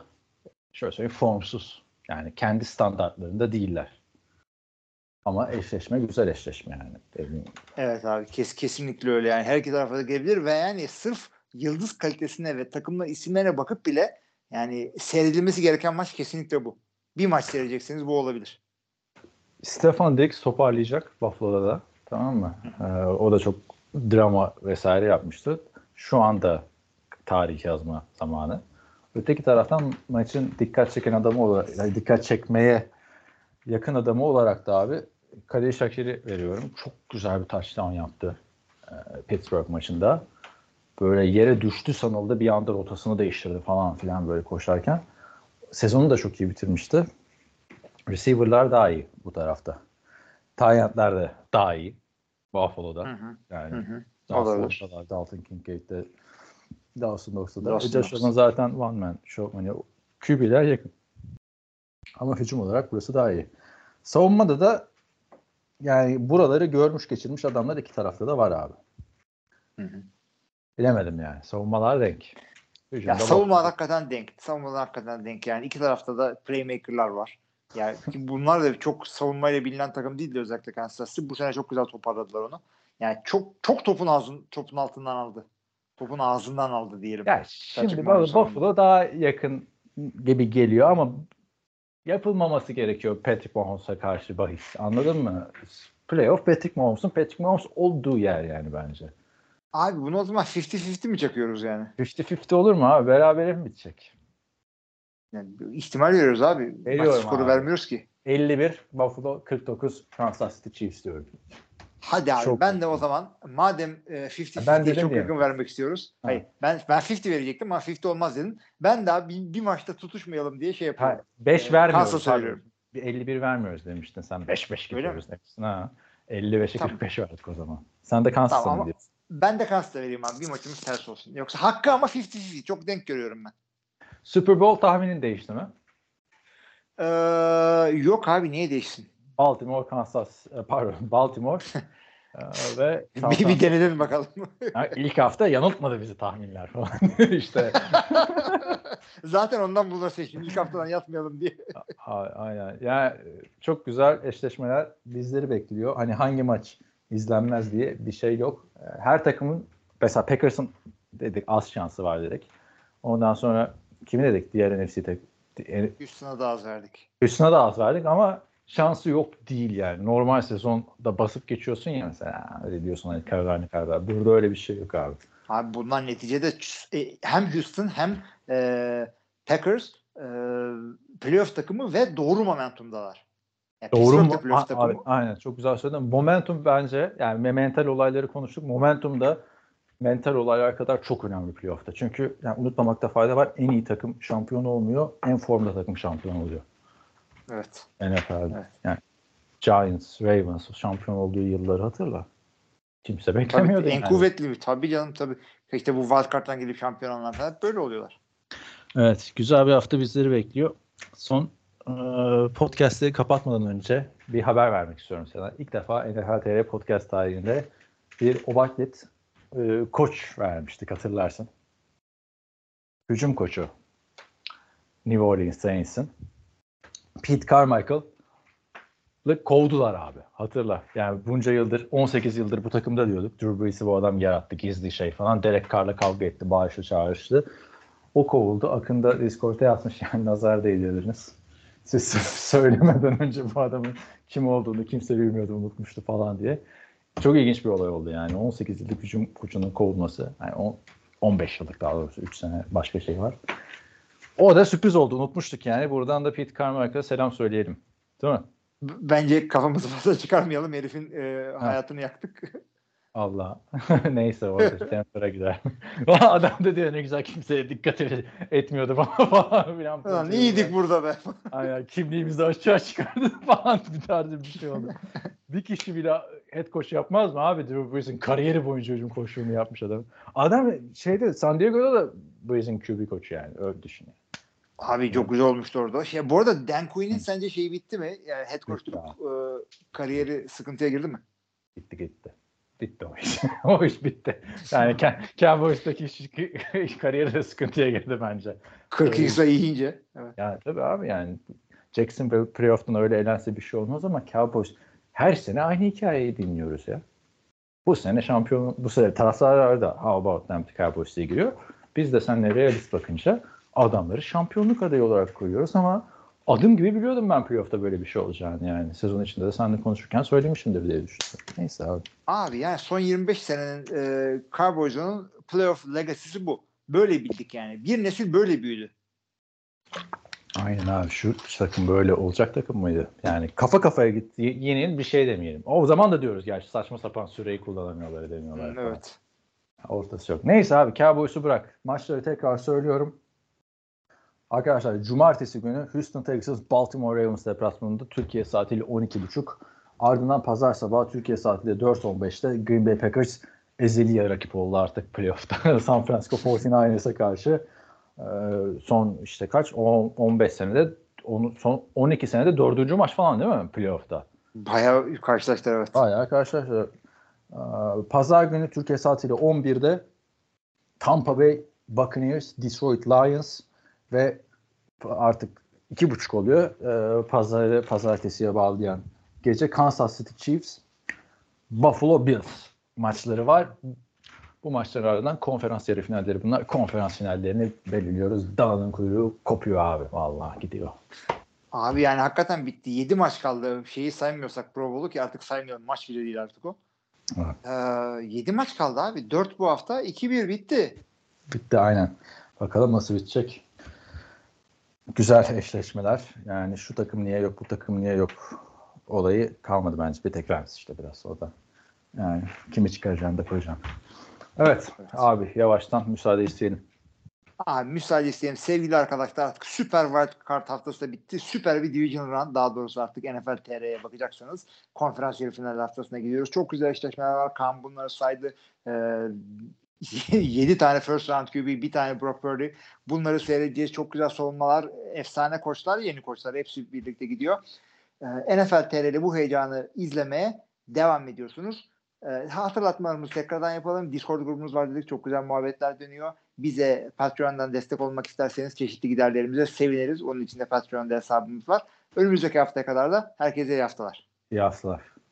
şöyle söyleyeyim formsuz. Yani kendi standartlarında değiller. Ama eşleşme güzel eşleşme yani. Eminim. Evet abi kes, kesinlikle öyle yani her iki tarafa da gelebilir ve yani sırf yıldız kalitesine ve takımla isimlerine bakıp bile yani seyredilmesi gereken maç kesinlikle bu. Bir maç seyredecekseniz bu olabilir. Stefan Diggs toparlayacak Buffalo'da da. Tamam mı? Ee, o da çok drama vesaire yapmıştı. Şu anda tarih yazma zamanı. Öteki taraftan maçın dikkat çeken adamı olarak, yani dikkat çekmeye yakın adamı olarak da abi Kadir Şakir'i veriyorum. Çok güzel bir touchdown yaptı e, Pittsburgh maçında. Böyle yere düştü sanıldı bir anda rotasını değiştirdi falan filan böyle koşarken. Sezonu da çok iyi bitirmişti. Receiver'lar daha iyi bu tarafta. Tyent'ler de daha iyi. Buffalo'da. Hı hı. Yani Hı hı. Knox'ta, Dalton Kincaid'de Dawson da. Dawson E, Josh. Allen zaten one man show. Hani QB'ler yakın. Ama hücum olarak burası daha iyi. Savunmada da yani buraları görmüş geçirmiş adamlar iki tarafta da var abi. Hı hı. Bilemedim yani. Savunmalar renk. Hücumda Ya bak- savunma hakikaten denk. Savunma hakikaten denk. Yani iki tarafta da playmaker'lar var. Yani bunlar da çok savunmayla bilinen takım değildi özellikle Kansas City. Bu sene çok güzel toparladılar onu. Yani çok çok topun ağzın topun altından aldı. Topun ağzından aldı diyelim. Ya şimdi Buffalo daha yakın gibi geliyor ama yapılmaması gerekiyor Patrick Mahomes'a karşı bahis. Anladın mı? Playoff Patrick Mahomes'un Patrick Mahomes olduğu yer yani bence. Abi bunu o zaman 50-50 mi çakıyoruz yani? 50-50 olur mu abi? Berabere mi bitecek? yani ihtimal veriyoruz abi. Maç Veriyorum skoru abi. vermiyoruz ki. 51 Buffalo 49 Kansas City Chiefs diyorum. Hadi abi Çok- ben de o zaman madem e, 50-50'ye Ben dedim çok ya. yakın vermek istiyoruz. Ha. Hayır ben ben 50 verecektim ama 50 olmaz dedim. Ben daha bir, bir maçta tutuşmayalım diye şey yapıyorum. 5 Ee, vermiyoruz. Bir 51 vermiyoruz demiştin sen. 5-5 Öyle gidiyoruz demiştin. Ha. 55'e Tamam. 45 verdik o zaman. Sen de Kansas'a Tamam mı diyorsun? Ben de Kansas'a vereyim abi. Bir maçımız ters olsun. Yoksa hakkı ama 50-50. Çok denk görüyorum ben. Super Bowl tahminin değişti mi? Ee, yok abi niye değişsin? Baltimore, Kansas, e, pardon Baltimore e, ve bir, bir denedelim bakalım. Ha, ilk hafta yanıltmadı bizi tahminler falan. işte Zaten ondan bunları seçtim. İlk haftadan yatmayalım diye. a- aynen. Yani çok güzel eşleşmeler bizleri bekliyor. Hani hangi maç izlenmez diye bir şey yok. E, Her takımın mesela Packers'ın dedik az şansı var dedik. Ondan sonra kimi dedik? Diğer NFC tek Üstüne daha az verdik. Üstüne de az verdik ama şansı yok değil yani. Normal sezonda basıp geçiyorsun ya mesela. Öyle diyorsun hani Carolina Carolina. Burada öyle bir şey yok abi. Abi bunlar neticede e, hem Houston hem e, Packers e, playoff takımı ve doğru momentumdalar. Yani Doğru mu? A- takımı. aynen çok güzel söyledin. Momentum bence yani mental olayları konuştuk. Momentum da mental olaylar kadar çok önemli playoff'ta. Çünkü yani unutmamakta fayda var. En iyi takım şampiyon olmuyor. En formda takım şampiyon oluyor. Evet. NFL'de. Evet. Yani Giants, Ravens şampiyon olduğu yılları hatırla. Kimse Tabii beklemiyordu. en yani. kuvvetli bir. Tabii canım tabii. İşte bu wildcard'dan gelip şampiyon olanlar falan hep böyle oluyorlar. Evet, güzel bir hafta bizleri bekliyor. Son e, podcast'i kapatmadan önce bir haber vermek istiyorum sana. İlk defa NFL TR podcast tarihinde bir Obaklet e, koç vermiştik hatırlarsın. Hücum koçu New Orleans Saints'in. Pete Carmichael'ı kovdular abi. Hatırla. Yani bunca yıldır, 18 yıldır bu takımda diyorduk. Drew Brees'i bu adam yarattı, gizli şey falan. Derek Carr'la kavga etti, bağışlı çağrıştı. O kovuldu. Akında Discord'a yazmış yani nazar değdirdiniz. Siz söylemeden önce bu adamın kim olduğunu kimse bilmiyordu, unutmuştu falan diye. Çok ilginç bir olay oldu yani. 18 yıllık hücum koçunun kovulması. Yani on- 15 yıllık daha doğrusu 3 sene başka şey var. O da sürpriz oldu. Unutmuştuk yani. Buradan da Pete Carmichael'a selam söyleyelim. Değil mi? Bence kafamızı fazla çıkarmayalım. Herifin e, hayatını yaktık. Allah. Neyse o da Denver'a gider. Adam da diyor ne güzel kimseye dikkat et- etmiyordu falan filan. Ulan iyiydik burada be. Aynen kimliğimizi açığa çıkardı falan bir tarzı bir şey oldu. bir kişi bile head coach yapmaz mı abi? Drew Brees'in kariyeri boyunca hücum koçluğunu yapmış adam. Adam şeyde San Diego'da da Brees'in QB koçu yani öyle düşün. yani. Abi çok güzel olmuştu orada. Şey, bu arada Dan Quinn'in sence şeyi bitti mi? Yani head coachluk e, kariyeri sıkıntıya girdi mi? Gitti gitti. Bitti o iş. o iş bitti. Yani Ken, Ken Boys'taki iş, kariyeri de sıkıntıya girdi bence. 42 sayı yiyince. Evet. Yani tabii abi yani Jacksonville playoff'tan öyle elense bir şey olmaz ama Cowboys her sene aynı hikayeyi dinliyoruz ya. Bu sene şampiyon, bu sene taraftarlar da How about them Cowboys diye giriyor. Biz de seninle realist bakınca adamları şampiyonluk adayı olarak koyuyoruz ama adım gibi biliyordum ben playoff'ta böyle bir şey olacağını yani. Sezon içinde de seninle konuşurken söylemişimdir diye düşünüyorum. Neyse abi. Abi yani son 25 senenin e, Cowboys'un playoff legacy'si bu. Böyle bildik yani. Bir nesil böyle büyüdü. Aynen abi şu takım böyle olacak takım mıydı? Yani kafa kafaya gitti. Yeni bir şey demeyelim. O zaman da diyoruz gerçi saçma sapan süreyi kullanamıyorlar demiyorlar. Evet. Ortası yok. Neyse abi Cowboys'u bırak. Maçları tekrar söylüyorum. Arkadaşlar cumartesi günü Houston Texans Baltimore Ravens deplasmanında Türkiye saatiyle 12.30. Ardından pazar sabahı Türkiye saatiyle 4.15'te Green Bay Packers ezeli rakip oldu artık playoff'ta. San Francisco 49ers'a karşı Ee, son işte kaç 10, 15 senede onu son 12 senede dördüncü maç falan değil mi playoff'ta? Bayağı karşılaştılar evet. Bayağı arkadaşlar. Ee, Pazar günü Türkiye saatiyle 11'de Tampa Bay Buccaneers, Detroit Lions ve artık iki buçuk oluyor. Ee, pazarı pazartesiye bağlayan gece Kansas City Chiefs, Buffalo Bills maçları var. Bu maçların ardından konferans yarı finalleri bunlar. Konferans finallerini belirliyoruz. Dana'nın kuyruğu kopuyor abi. Vallahi gidiyor. Abi yani hakikaten bitti. 7 maç kaldı. Şeyi saymıyorsak Pro Bowl'u ki artık saymıyorum. Maç bile değil artık o. Evet. Ee, 7 maç kaldı abi. 4 bu hafta. 2-1 bitti. Bitti aynen. Bakalım nasıl bitecek. Güzel eşleşmeler. Yani şu takım niye yok, bu takım niye yok olayı kalmadı bence. Bir tekrar işte biraz o da. Yani kimi çıkaracağını da koyacağım. Evet, abi yavaştan müsaade isteyelim. Abi müsaade isteyelim. Sevgili arkadaşlar artık Süper Wild Card haftası da bitti. Süper bir Division Run daha doğrusu artık NFL TR'ye bakacaksanız konferans yarı final haftasına gidiyoruz. Çok güzel eşleşmeler var. Kaan bunları saydı. Ee, 7 tane first round QB, bir tane Brock Purdy. Bunları seyredeceğiz. Çok güzel savunmalar, efsane koçlar, yeni koçlar hepsi birlikte gidiyor. Ee, NFL TR'de bu heyecanı izlemeye devam ediyorsunuz. Ee, hatırlatmalarımızı tekrardan yapalım. Discord grubumuz var dedik. Çok güzel muhabbetler dönüyor. Bize Patreon'dan destek olmak isterseniz çeşitli giderlerimize seviniriz. Onun için de Patreon'da hesabımız var. Önümüzdeki haftaya kadar da herkese iyi haftalar. İyi haftalar.